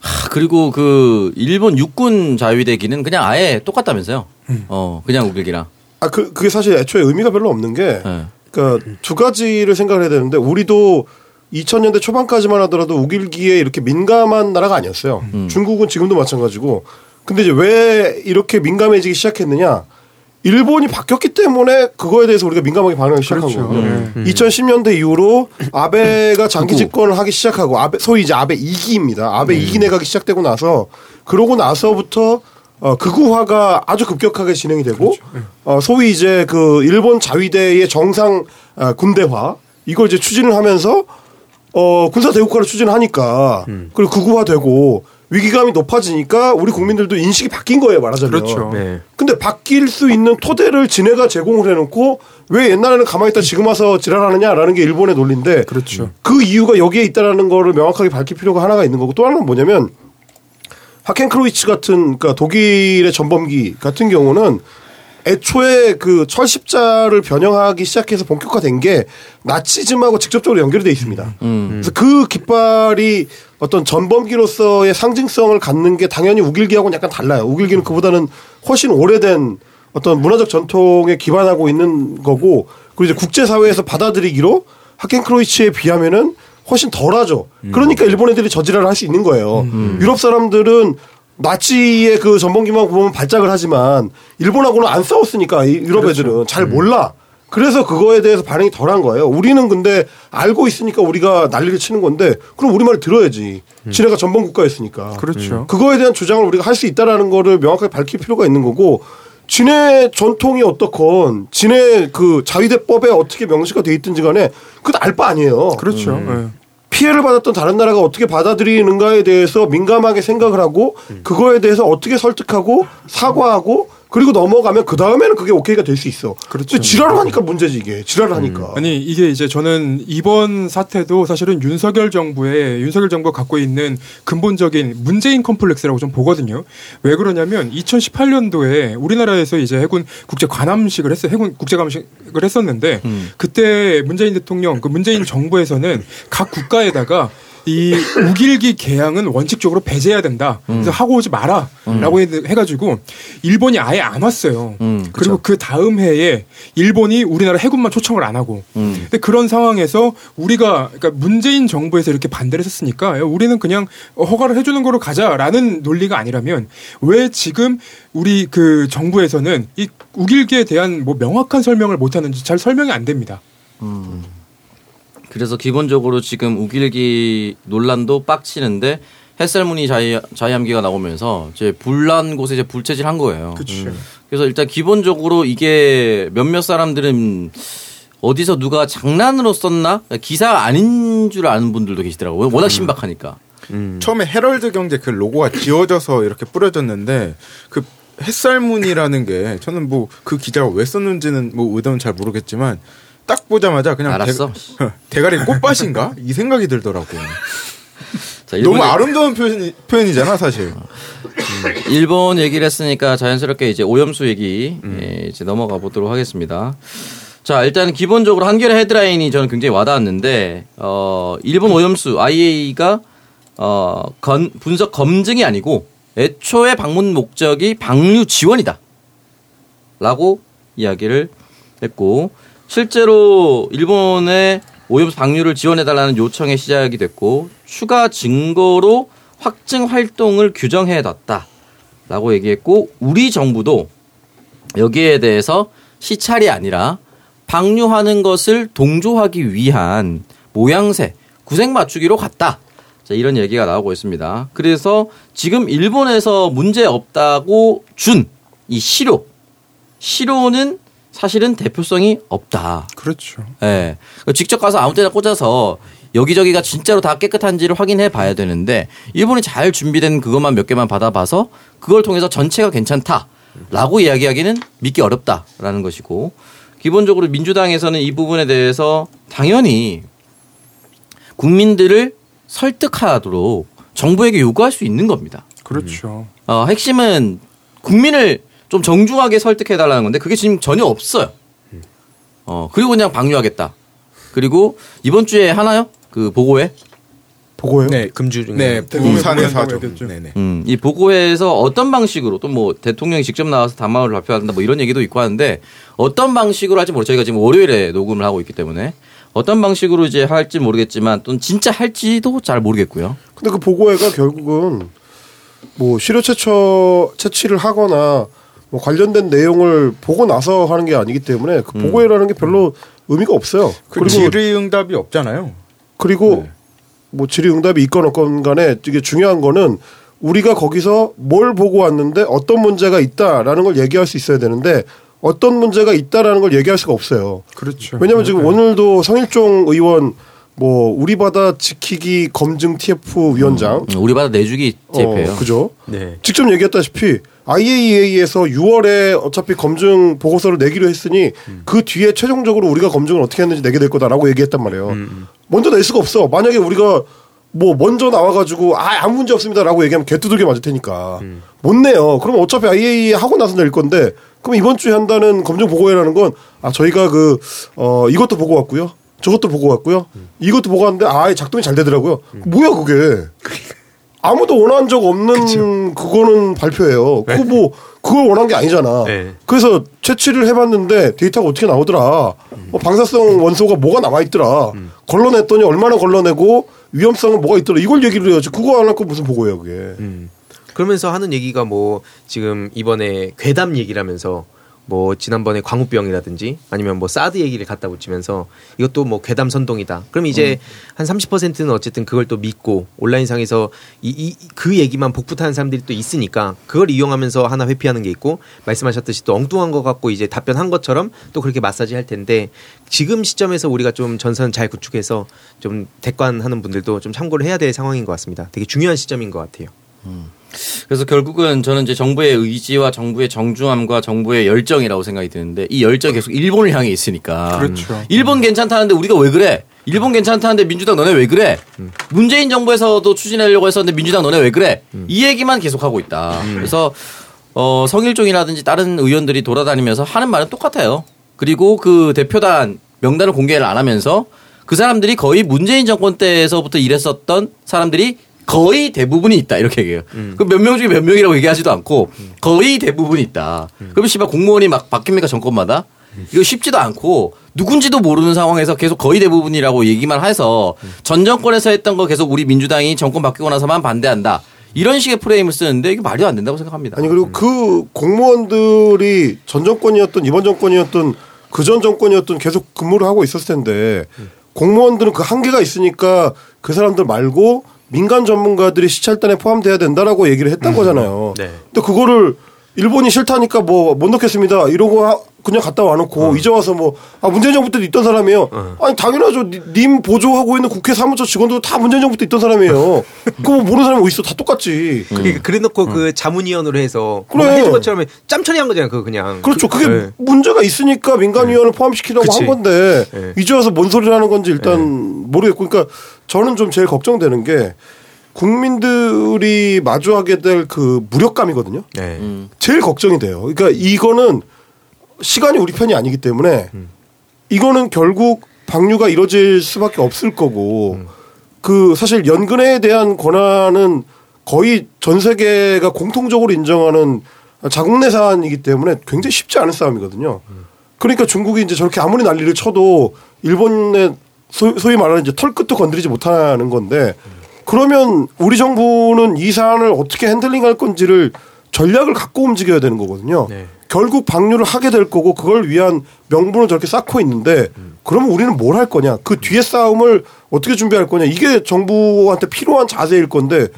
하, 그리고 그 일본 육군 자위대기는 그냥 아예 똑같다면서요? 어 그냥 우길기랑. 아, 그, 그게 사실 애초에 의미가 별로 없는 게, 네. 그러니까 두 가지를 생각을 해야 되는데, 우리도 2000년대 초반까지만 하더라도 우길기에 이렇게 민감한 나라가 아니었어요. 음. 중국은 지금도 마찬가지고. 근데 이제 왜 이렇게 민감해지기 시작했느냐? 일본이 바뀌었기 때문에 그거에 대해서 우리가 민감하게 반응하기 시작한 그렇죠. 거거든요. 네. 2010년대 이후로 아베가 장기 집권을 하기 시작하고 아베 소위 이제 아베 2기입니다. 아베 2기 내각이 시작되고 나서 그러고 나서부터 어, 극우화가 아주 급격하게 진행이 되고 어, 소위 이제 그 일본 자위대의 정상 아, 군대화 이걸 이제 추진을 하면서 어, 군사 대국화를 추진하니까 그리고 극우화되고 위기감이 높아지니까 우리 국민들도 인식이 바뀐 거예요 말하자면. 그렇죠. 네. 근데 바뀔 수 있는 토대를 지네가 제공을 해놓고 왜 옛날에는 가만히 있다 지금 와서 지랄하느냐라는 게 일본의 논리인데 그렇죠. 그 이유가 여기에 있다라는 거를 명확하게 밝힐 필요가 하나가 있는 거고 또 하나는 뭐냐면 하켄 크로이츠 같은 그러니까 독일의 전범기 같은 경우는 애초에 그 철십자를 변형하기 시작해서 본격화된 게 나치즘하고 직접적으로 연결이 돼 있습니다. 그래서 그 깃발이 어떤 전범기로서의 상징성을 갖는 게 당연히 우길기하고는 약간 달라요. 우길기는 그보다는 훨씬 오래된 어떤 문화적 전통에 기반하고 있는 거고 그리고 이제 국제사회에서 받아들이기로 하켄크로이츠에 비하면은 훨씬 덜하죠. 그러니까 일본 애들이 저지랄을 할 수 있는 거예요. 유럽 사람들은 나치의 그 전범기만 보면 발작을 하지만 일본하고는 안 싸웠으니까 이 유럽 애들은 잘 몰라. 그래서 그거에 대해서 반응이 덜한 거예요. 우리는 근데 알고 있으니까 우리가 난리를 치는 건데 그럼 우리 말을 들어야지. 지네가 전범 국가였으니까. 그렇죠. 그거에 대한 주장을 우리가 할 수 있다라는 거를 명확하게 밝힐 필요가 있는 거고 진해 전통이 어떻건 진해 그 자위대법에 어떻게 명시가 돼 있든지 간에 그건 알바 아니에요. 그렇죠. 예. 피해를 받았던 다른 나라가 어떻게 받아들이는가에 대해서 민감하게 생각을 하고 그거에 대해서 어떻게 설득하고 사과하고 그리고 넘어가면 그 다음에는 그게 오케이가 될 수 있어. 그렇죠. 지랄을 하니까 문제지 이게 지랄을 하니까. 아니 이게 이제 저는 이번 사태도 사실은 윤석열 정부의 윤석열 정부가 갖고 있는 근본적인 문재인 컴플렉스라고 좀 보거든요. 왜 그러냐면 2018년도에 우리나라에서 이제 해군 국제 관함식을 했어 해군 국제 관함식을 했었는데 그때 문재인 대통령 그 문재인 정부에서는 각 국가에다가 이 우길기 개항은 원칙적으로 배제해야 된다. 그래서 하고 오지 마라라고 해- 해가지고 일본이 아예 안 왔어요. 음, 그리고 그 다음 해에 일본이 우리나라 해군만 초청을 안 하고. 음. 근데 그런 상황에서 우리가 그러니까 문재인 정부에서 이렇게 반대를 했었으니까 우리는 그냥 허가를 해주는 거로 가자라는 논리가 아니라면 왜 지금 우리 그 정부에서는 이 우길기에 대한 뭐 명확한 설명을 못 하는지 잘 설명이 안 됩니다. 그래서 기본적으로 지금 우길기 논란도 빡치는데 햇살무늬 자이, 자이함기가 나오면서 이제 불난 곳에 이제 불체질 한 거예요. 그렇죠. 그래서 일단 기본적으로 이게 몇몇 사람들은 어디서 누가 장난으로 썼나 기사가 아닌 줄 아는 분들도 계시더라고요. 워낙 신박하니까. 처음에 헤럴드 경제 그 로고가 지워져서 이렇게 뿌려졌는데 그 햇살문이라는 게 저는 뭐 그 기자가 왜 썼는지는 뭐 의도는 잘 모르겠지만 딱 보자마자 그냥 알았어. 대, 가리 꽃밭인가 이 생각이 들더라고요. 자, 너무 아름다운 표현이, 표현이잖아 사실. 일본 얘기를 했으니까 자연스럽게 이제 오염수 얘기 예, 이제 넘어가 보도록 하겠습니다. 자, 일단 기본적으로 한겨레 헤드라인이 저는 굉장히 와닿았는데 어, 일본 오염수 IAEA가 어, 건, 분석 검증이 아니고 애초에 방문 목적이 방류 지원이다. 라고 이야기를 했고 실제로 일본의 오염수 방류를 지원해달라는 요청에 시작이 됐고 추가 증거로 확증 활동을 규정해놨다. 라고 얘기했고 우리 정부도 여기에 대해서 시찰이 아니라 방류하는 것을 동조하기 위한 모양새, 구색 맞추기로 갔다. 자, 이런 얘기가 나오고 있습니다. 그래서 지금 일본에서 문제 없다고 준 이 시료. 시료는 사실은 대표성이 없다. 그렇죠. 예. 직접 가서 아무 때나 꽂아서 여기저기가 진짜로 다 깨끗한지를 확인해 봐야 되는데 일본이 잘 준비된 그것만 몇 개만 받아봐서 그걸 통해서 전체가 괜찮다라고 이야기하기는 믿기 어렵다라는 것이고 기본적으로 민주당에서는 이 부분에 대해서 당연히 국민들을 설득하도록 정부에게 요구할 수 있는 겁니다. 그렇죠. 어, 핵심은 국민을 좀 정중하게 설득해 달라는 건데 그게 지금 전혀 없어요. 어, 그리고 그냥 방류하겠다. 그리고 이번 주에 하나요? 그 보고회? 보고요. 네, 금주 중에 네, 보고한다고 하죠. 얘기했죠. 네네. 음, 이 보고회에서 어떤 방식으로 또 뭐 대통령이 직접 나와서 담화를 발표한다 뭐 이런 얘기도 있고 하는데 어떤 방식으로 할지 모르 저희가 지금 월요일에 녹음을 하고 있기 때문에 어떤 방식으로 이제 할지 모르겠지만 또 진짜 할지도 잘 모르겠고요. 근데 그 보고회가 결국은 뭐 시료 채처 채취를 하거나 뭐 관련된 내용을 보고 나서 하는 게 아니기 때문에 그 보고회라는 게 별로 의미가 없어요. 그 그리고 질의응답이 없잖아요. 그리고 네. 뭐 질의응답이 있건 없건 간에 이게 중요한 거는 우리가 거기서 뭘 보고 왔는데 어떤 문제가 있다라는 걸 얘기할 수 있어야 되는데 어떤 문제가 있다라는 걸 얘기할 수가 없어요. 그렇죠. 왜냐하면 지금 오늘도 성일종 의원 뭐 우리 바다 지키기 검증 TF 위원장 음, 우리 바다 내주기 TF예요. 어, 그죠? 네. 직접 얘기했다시피 IAEA에서 6월에 어차피 검증 보고서를 내기로 했으니 그 뒤에 최종적으로 우리가 검증을 어떻게 했는지 내게 될 거다라고 얘기했단 말이에요. 먼저 낼 수가 없어. 만약에 우리가 뭐 먼저 나와가지고 아 아무 문제 없습니다라고 얘기하면 개두들겨 맞을 테니까 못 내요. 그럼 어차피 IAEA 하고 나서 낼 건데 그럼 이번 주에 한다는 검증 보고회라는 건 아 저희가 그 어 이것도 보고 왔고요. 저것도 보고 왔고요. 이것도 보고 왔는데 아 작동이 잘 되더라고요. 뭐야 그게? 아무도 원한 적 없는 그거는 발표예요. 그거 뭐 그걸 원한 게 아니잖아. 네. 그래서 채취를 해봤는데 데이터가 어떻게 나오더라. 뭐 방사성 원소가 뭐가 남아있더라. 걸러냈더니 얼마나 걸러내고 위험성은 뭐가 있더라. 이걸 얘기를 해야지. 그거 안 할거 무슨 보고예요 그게. 그러면서 하는 얘기가 뭐 지금 이번에 괴담 얘기라면서 뭐 지난번에 광우병이라든지 아니면 뭐 사드 얘기를 갖다 붙이면서 이것도 뭐 괴담 선동이다. 그럼 이제 한 30%는 어쨌든 그걸 또 믿고 온라인상에서 이, 이, 그 얘기만 복붙하는 사람들이 또 있으니까 그걸 이용하면서 하나 회피하는 게 있고 말씀하셨듯이 또 엉뚱한 거 갖고 이제 답변한 것처럼 또 그렇게 마사지 할 텐데 지금 시점에서 우리가 좀 전선 잘 구축해서 좀 대관하는 분들도 좀 참고를 해야 될 상황인 것 같습니다. 되게 중요한 시점인 것 같아요. 그래서 결국은 저는 이제 정부의 의지와 정부의 정중함과 정부의 열정이라고 생각이 드는데 이 열정이 계속 일본을 향해 있으니까. 그렇죠. 일본 괜찮다는데 우리가 왜 그래? 일본 괜찮다는데 민주당 너네 왜 그래? 문재인 정부에서도 추진하려고 했었는데 민주당 너네 왜 그래? 이 얘기만 계속 하고 있다. 그래서 어, 성일종이라든지 다른 의원들이 돌아다니면서 하는 말은 똑같아요. 그리고 그 대표단 명단을 공개를 안 하면서 그 사람들이 거의 문재인 정권 때에서부터 일했었던 사람들이 거의 대부분이 있다 이렇게 얘기해요. 그몇명 중에 몇 명이라고 얘기하지도 않고 거의 대부분이 있다. 그럼 씨발 공무원이 막 바뀝니까 정권마다? 이거 쉽지도 않고 누군지도 모르는 상황에서 계속 거의 대부분이라고 얘기만 해서 전 정권에서 했던 거 계속 우리 민주당이 정권 바뀌고 나서만 반대한다. 이런 식의 프레임을 쓰는데 이게 말이 안 된다고 생각합니다. 아니 그리고 그 공무원들이 전 정권이었던 이번 정권이었던 그 전 정권이었던 계속 근무를 하고 있었을 텐데 공무원들은 그 한계가 있으니까 그 사람들 말고 민간 전문가들이 시찰단에 포함돼야 된다라고 얘기를 했던 거잖아요. 네. 근데 그거를 일본이 싫다니까 뭐 못 넣겠습니다. 이러고 하- 그냥 갔다 와놓고 이제 와서 뭐 아 문재인 정부 때도 있던 사람이에요. 아니 당연하죠. 니- 님 보조하고 있는 국회 사무처 직원도 다 문재인 정부 때 있던 사람이에요. 그거 뭐 모르는 사람이 어디 있어? 다 똑같지. 그게 그래놓고 그 자문위원으로 해서 그래. 뭐 해준 것처럼 짬 처리 한 거잖아요. 그거 그냥. 그렇죠. 그게 네. 문제가 있으니까 민간위원을 포함시키려고 그치. 한 건데 네. 이제 와서 뭔 소리를 하는 건지 일단 모르겠고 그러니까 저는 좀 제일 걱정되는 게 국민들이 마주하게 될 그 무력감이거든요. 네. 제일 걱정이 돼요. 그러니까 이거는 시간이 우리 편이 아니기 때문에 음. 이거는 결국 방류가 이뤄질 수밖에 없을 거고 음. 그 사실 연근에 대한 권한은 거의 전 세계가 공통적으로 인정하는 자국 내 사안이기 때문에 굉장히 쉽지 않은 싸움이거든요. 그러니까 중국이 이제 저렇게 아무리 난리를 쳐도 일본의 소, 소위 말하는 이제 털끝도 건드리지 못하는 건데 그러면 우리 정부는 이 사안을 어떻게 핸들링할 건지를 전략을 갖고 움직여야 되는 거거든요. 네. 결국 방류를 하게 될 거고 그걸 위한 명분을 저렇게 쌓고 있는데 그러면 우리는 뭘 할 거냐? 그 뒤에 싸움을 어떻게 준비할 거냐? 이게 정부한테 필요한 자세일 건데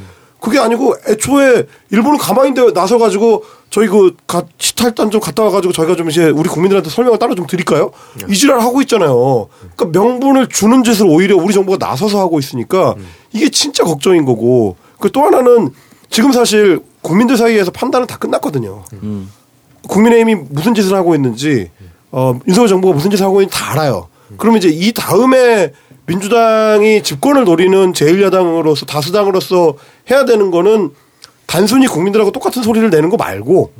그게 아니고 애초에 일본은 가만히 나서 가지고 저희 그 가- 시탈단 좀 갔다 와가지고 저희가 좀 이제 우리 국민들한테 설명을 따로 좀 드릴까요? 이 지랄 하고 있잖아요. 그러니까 명분을 주는 짓을 오히려 우리 정부가 나서서 하고 있으니까 이게 진짜 걱정인 거고 그 또 하나는 지금 사실 국민들 사이에서 판단은 다 끝났거든요. 국민의힘이 무슨 짓을 하고 있는지 어, 윤석열 정부가 무슨 짓을 하고 있는지 다 알아요. 그러면 이제 이 다음에 민주당이 집권을 노리는 제1야당으로서 다수당으로서 해야 되는 거는 단순히 국민들하고 똑같은 소리를 내는 거 말고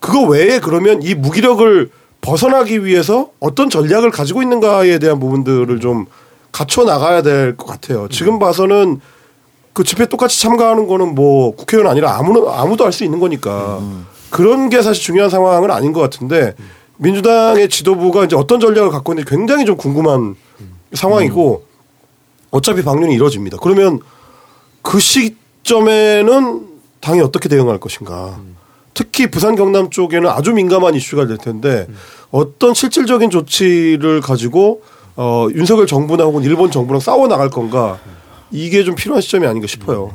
그거 외에 그러면 이 무기력을 벗어나기 위해서 어떤 전략을 가지고 있는가에 대한 부분들을 좀 갖춰 나가야 될 것 같아요. 지금 봐서는 그 집회 똑같이 참가하는 거는 뭐 국회의원 아니라 아무도 아무도 할 수 있는 거니까. 그런 게 사실 중요한 상황은 아닌 것 같은데 민주당의 지도부가 이제 어떤 전략을 갖고 있는지 굉장히 좀 궁금한 상황이고 어차피 방류는 이루어집니다. 그러면 그 시점에는 당이 어떻게 대응할 것인가. 특히 부산 경남 쪽에는 아주 민감한 이슈가 될 텐데 어떤 실질적인 조치를 가지고 어, 윤석열 정부나 혹은 일본 정부랑 싸워 나갈 건가 이게 좀 필요한 시점이 아닌가 싶어요.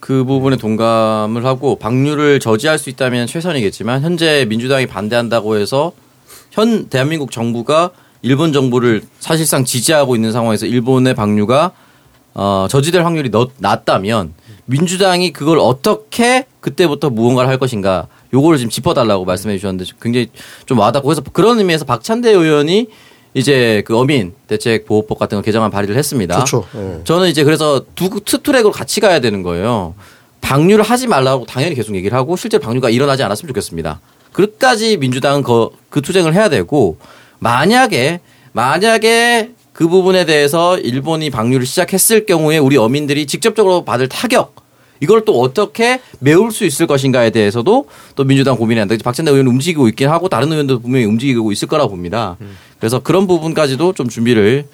그 부분에 동감을 하고 방류를 저지할 수 있다면 최선이겠지만 현재 민주당이 반대한다고 해서 현 대한민국 정부가 일본 정부를 사실상 지지하고 있는 상황에서 일본의 방류가 어, 저지될 확률이 너- 낮다면 민주당이 그걸 어떻게 그때부터 무언가를 할 것인가 요거를 지금 짚어달라고 말씀해 주셨는데 굉장히 좀 와닿고 그래서 그런 의미에서 박찬대 의원이 이제 그 어민 대책 보호법 같은 거 개정안 발의를 했습니다. 그렇죠. 예. 저는 이제 그래서 두 투트랙으로 같이 가야 되는 거예요. 방류를 하지 말라고 당연히 계속 얘기를 하고 실제 방류가 일어나지 않았으면 좋겠습니다. 끝까지 민주당은 그, 그 투쟁을 해야 되고 만약에 만약에 그 부분에 대해서 일본이 방류를 시작했을 경우에 우리 어민들이 직접적으로 받을 타격 이걸 또 어떻게 메울 수 있을 것인가에 대해서도 또 민주당 고민해야 한다. 박찬대 의원 움직이고 있긴 하고 다른 의원도 분명히 움직이고 있을 거라고 봅니다. 그래서 그런 부분까지도 좀 준비를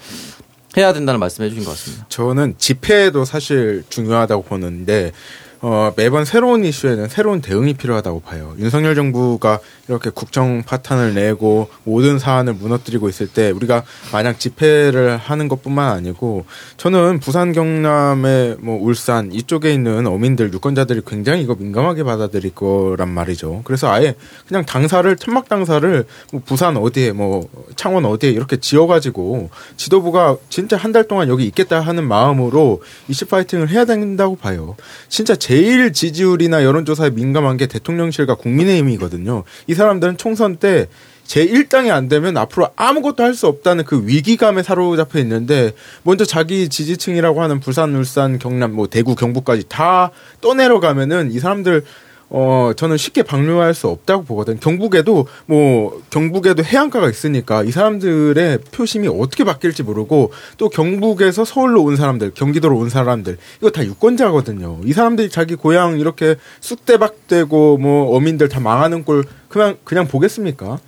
해야 된다는 말씀해 주신 것 같습니다. 저는 집회도 사실 중요하다고 보는데 어, 매번 새로운 이슈에는 새로운 대응이 필요하다고 봐요. 윤석열 정부가 이렇게 국정 파탄을 내고 모든 사안을 무너뜨리고 있을 때 우리가 만약 집회를 하는 것뿐만 아니고 저는 부산 경남의 뭐 울산 이쪽에 있는 어민들 유권자들이 굉장히 이거 민감하게 받아들일 거란 말이죠. 그래서 아예 그냥 당사를 천막 당사를 뭐 부산 어디에 뭐 창원 어디에 이렇게 지어가지고 지도부가 진짜 한 달 동안 여기 있겠다 하는 마음으로 이슈 파이팅을 해야 된다고 봐요. 진짜 제일 지지율이나 여론조사에 민감한 게 대통령실과 국민의힘이거든요. 이 사람들은 총선 때 제 1당이 안 되면 앞으로 아무것도 할 수 없다는 그 위기감에 사로잡혀 있는데 먼저 자기 지지층이라고 하는 부산, 울산, 경남, 뭐 대구, 경북까지 다 떠내려가면은 이 사람들 어 저는 쉽게 방류할 수 없다고 보거든. 경북에도 뭐 경북에도 해안가가 있으니까 이 사람들의 표심이 어떻게 바뀔지 모르고 또 경북에서 서울로 온 사람들, 경기도로 온 사람들 이거 다 유권자거든요. 이 사람들이 자기 고향 이렇게 쑥대박되고 뭐 어민들 다 망하는 꼴 그냥 그냥 보겠습니까?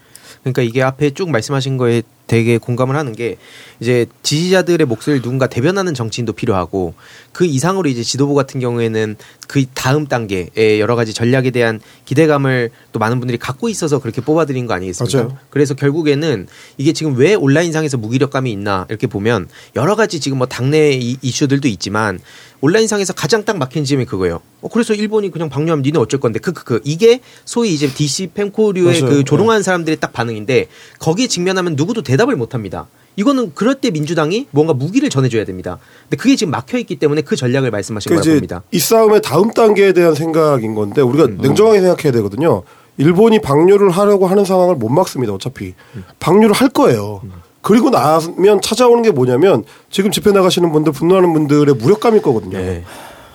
그러니까 이게 앞에 쭉 말씀하신 거에 되게 공감을 하는 게 이제 지지자들의 목소리를 누군가 대변하는 정치인도 필요하고 그 이상으로 이제 지도부 같은 경우에는 그 다음 단계의 여러 가지 전략에 대한 기대감을 또 많은 분들이 갖고 있어서 그렇게 뽑아들인 거 아니겠습니까? 맞아요. 그래서 결국에는 이게 지금 왜 온라인상에서 무기력감이 있나 이렇게 보면 여러 가지 지금 뭐 당내 이- 이슈들도 있지만 온라인상에서 가장 딱 막힌 지점이 그거예요. 어, 그래서 일본이 그냥 방류하면 니네 어쩔 건데 그, 그, 그. 이게 소위 이제 DC 펜코류의. 그 조롱하는 사람들의 딱 반응인데 거기에 직면하면 누구도 대 답을 못 합니다. 이거는 그럴 때 민주당이 뭔가 무기를 전해줘야 됩니다. 근데 그게 지금 막혀 있기 때문에 그 전략을 말씀하신 그 거라 이제 봅니다. 이 싸움의 다음 단계에 대한 생각인 건데 우리가 냉정하게 생각해야 되거든요. 일본이 방류를 하려고 하는 상황을 못 막습니다. 어차피 방류를 할 거예요. 그리고 나면 찾아오는 게 뭐냐면 지금 집회 나가시는 분들 분노하는 분들의 무력감일 거거든요. 네.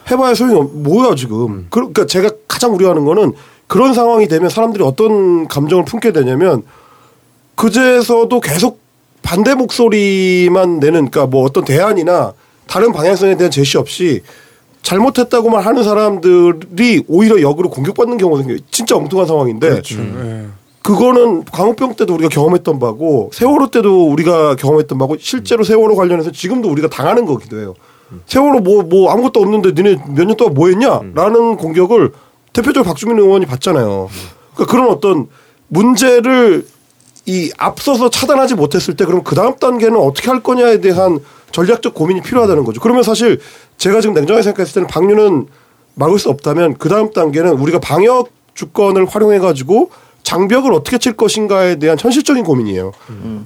해봐야 소용이 없, 뭐야 지금. 그- 그러니까 제가 가장 우려하는 거는 그런 상황이 되면 사람들이 어떤 감정을 품게 되냐면 그제서도 계속 반대 목소리만 내는 그러니까 뭐 어떤 대안이나 다른 방향성에 대한 제시 없이 잘못했다고만 하는 사람들이 오히려 역으로 공격받는 경우가 생겨요. 진짜 엉뚱한 상황인데 예. 그거는 광우병 때도 우리가 경험했던 바고 세월호 때도 우리가 경험했던 바고 실제로 세월호 관련해서 지금도 우리가 당하는 거기도 해요. 세월호 뭐, 뭐 아무것도 없는데 니네 몇 년 동안 뭐 했냐? 라는 공격을 대표적으로 박주민 의원이 받잖아요. 그러니까 그런 어떤 문제를 이 앞서서 차단하지 못했을 때 그럼 그 다음 단계는 어떻게 할 거냐에 대한 전략적 고민이 필요하다는 거죠. 그러면 사실 제가 지금 냉정하게 생각했을 때는 방류는 막을 수 없다면 그 다음 단계는 우리가 방역 주권을 활용해 가지고 장벽을 어떻게 칠 것인가에 대한 현실적인 고민이에요.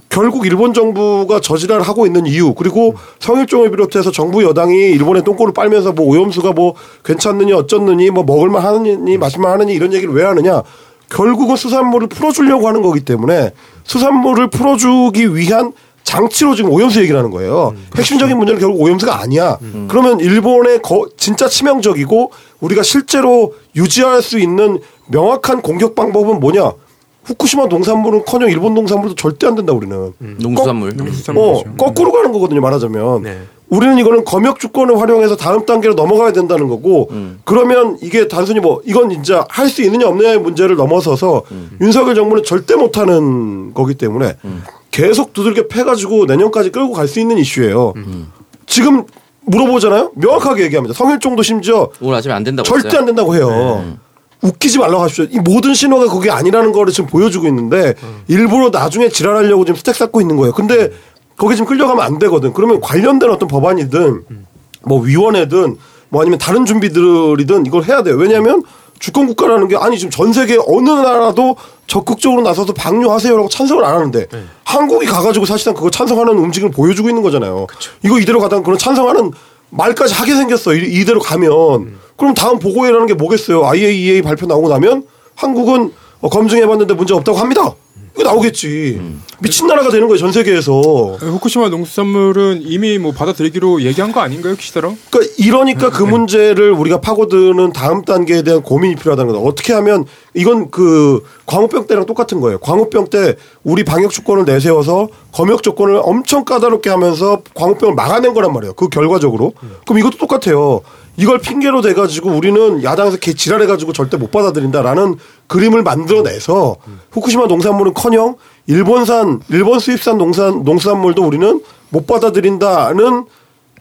결국 일본 정부가 저지랄 하고 있는 이유 그리고 성일종을 비롯해서 정부 여당이 일본의 똥꼬를 빨면서 뭐 오염수가 뭐 괜찮느니 어쩌느니 뭐 먹을만 하느니 마실만 하느니 이런 얘기를 왜 하느냐 결국은 수산물을 풀어주려고 하는 거기 때문에 수산물을 풀어주기 위한 장치로 지금 오염수 얘기를 하는 거예요. 핵심적인 문제는 결국 오염수가 아니야. 그러면 일본의 거- 진짜 치명적이고 우리가 실제로 유지할 수 있는 명확한 공격 방법은 뭐냐? 후쿠시마 농산물은 커녕 일본 농산물도 절대 안 된다 우리는. 농수산물. 어, 거꾸로 가는 거거든요, 말하자면. 네. 우리는 이거는 검역 주권을 활용해서 다음 단계로 넘어가야 된다는 거고, 그러면 이게 단순히 뭐, 이건 진짜 할 수 있느냐 없느냐의 문제를 넘어서서 윤석열 정부는 절대 못하는 거기 때문에 계속 두들겨 패가지고 내년까지 끌고 갈 수 있는 이슈예요. 지금 물어보잖아요? 명확하게 얘기합니다. 성일종도 심지어 오늘 아침에 안 된다고 절대 했어요. 안 된다고 해요. 웃기지 말라고 하십시오. 이 모든 신호가 그게 아니라는 거를 지금 보여주고 있는데 일부러 나중에 지랄하려고 지금 스택 쌓고 있는 거예요. 근데 거기 지금 끌려가면 안 되거든. 그러면 관련된 어떤 법안이든 뭐 위원회든 뭐 아니면 다른 준비들이든 이걸 해야 돼요. 왜냐하면 주권 국가라는 게 아니 지금 전 세계 어느 나라도 적극적으로 나서서 방류하세요라고 찬성을 안 하는데 한국이 가가지고 사실상 그거 찬성하는 움직임을 보여주고 있는 거잖아요. 이거 이대로 가다가 그런 찬성하는 말까지 하게 생겼어. 이- 이대로 가면 그럼 다음 보고회라는 게 뭐겠어요? IAEA 발표 나오고 나면 한국은 어, 검증해봤는데 문제 없다고 합니다. 이거 나오겠지. 미친 나라가 되는 거예요 전 세계에서. 후쿠시마 농수산물은 이미 뭐 받아들이기로 얘기한 거 아닌가요, 키시다랑? 그러니까 이러니까 그 문제를 우리가 파고드는 다음 단계에 대한 고민이 필요하다는 거다. 어떻게 하면 이건 그 광우병 때랑 똑같은 거예요. 광우병 때 우리 방역 주권을 내세워서 검역 조건을 엄청 까다롭게 하면서 광우병을 막아낸 거란 말이에요. 그 결과적으로. 그럼 이것도 똑같아요. 이걸 핑계로 대가지고 우리는 야당에서 개 지랄해가지고 절대 못 받아들인다라는 그림을 만들어내서 후쿠시마 농산물은 커녕 일본산 일본 수입산 농산 농수산물도 우리는 못 받아들인다는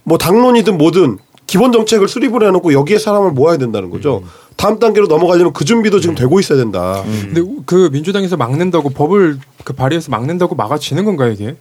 뭐 당론이든 뭐든 기본 정책을 수립을 해놓고 여기에 사람을 모아야 된다는 거죠. 다음 단계로 넘어가려면 그 준비도 지금 되고 있어야 된다. 근데 우- 그 민주당에서 막는다고 법을 그 발의해서 막는다고 막아지는 건가요, 이게?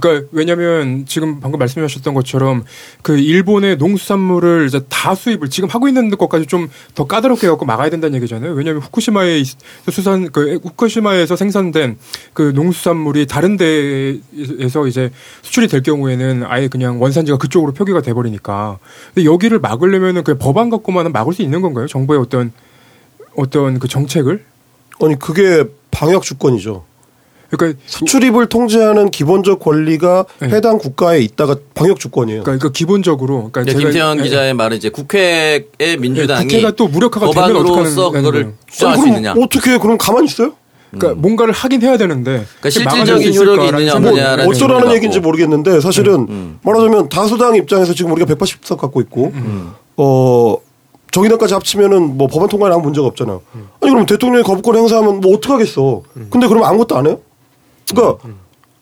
그러니까 왜냐하면 지금 방금 말씀하셨던 것처럼 그 일본의 농수산물을 이제 다 수입을 지금 하고 있는 것까지 좀 더 까다롭게 갖고 막아야 된다는 얘기잖아요. 왜냐하면 후쿠시마에 있- 수산 그 후쿠시마에서 생산된 그 농수산물이 다른 데에서 이제 수출이 될 경우에는 아예 그냥 원산지가 그쪽으로 표기가 돼 버리니까. 근데 여기를 막으려면은 그 법안 갖고만은 막을 수 있는 건가요? 정부의 어떤 어떤 그 정책을? 아니 그게 방역 주권이죠. 그러니까 수출입을 통제하는 기본적 권리가 네. 해당 국가에 있다가 방역 주권이에요. 그러니까, 그러니까 기본적으로 그러니까 제가- 김태현 예, 기자의 말은 이제 국회의 민주당이 국회가 또 무력화가 되면 법안으로서 그거를? 주장할 수 그럼 있느냐. 어떻게 그럼 가만히 있어요? 그러니까 뭔가를 하긴 해야 되는데 그러니까 실질적인 수 효력이 있느냐 없느냐라는. 질문을 어쩌라는. 얘기인지 모르겠는데 사실은 음. 말하자면 다수당 입장에서 지금 우리가 180석 갖고 있고 어 정의당까지 합치면은 뭐 법안 통과에 아무 문제가 없잖아요. 아니 그럼 대통령이 거부권 행사하면 뭐 어떡 하겠어. 근데 그러면 아무것도 안 해요? 그러니까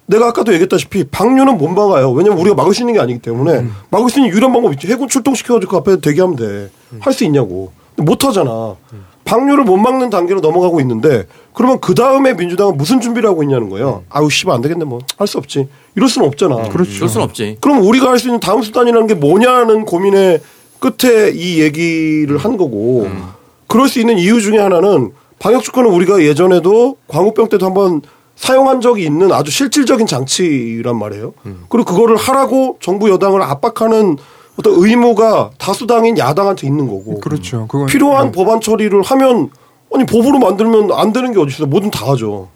내가 아까도 얘기했다시피 방류는 못 막아요. 왜냐면 우리가 막을 수 있는 게 아니기 때문에 막을 수 있는 유일한 방법이 있지. 해군 출동시켜가지고 그 앞에 대기하면 돼. 할 수 있냐고. 못 하잖아. 방류를 못 막는 단계로 넘어가고 있는데 그러면 그 다음에 민주당은 무슨 준비를 하고 있냐는 거예요. 아유 씨발 안 되겠네 뭐 할 수 없지. 이럴 수는 없잖아. 그럴 수는 없지. 그럼 우리가 할 수 있는 다음 수단이라는 게 뭐냐는 고민의 끝에 이 얘기를 한 거고 그럴 수 있는 이유 중에 하나는 방역 주권은 우리가 예전에도 광우병 때도 한번 사용한 적이 있는 아주 실질적인 장치란 말이에요. 그리고 그거를 하라고 정부 여당을 압박하는 어떤 의무가 다수당인 야당한테 있는 거고 그렇죠. 그건 필요한 법안 처리를 하면 아니 법으로 만들면 안 되는 게 어디 있어? 뭐든 다 하죠.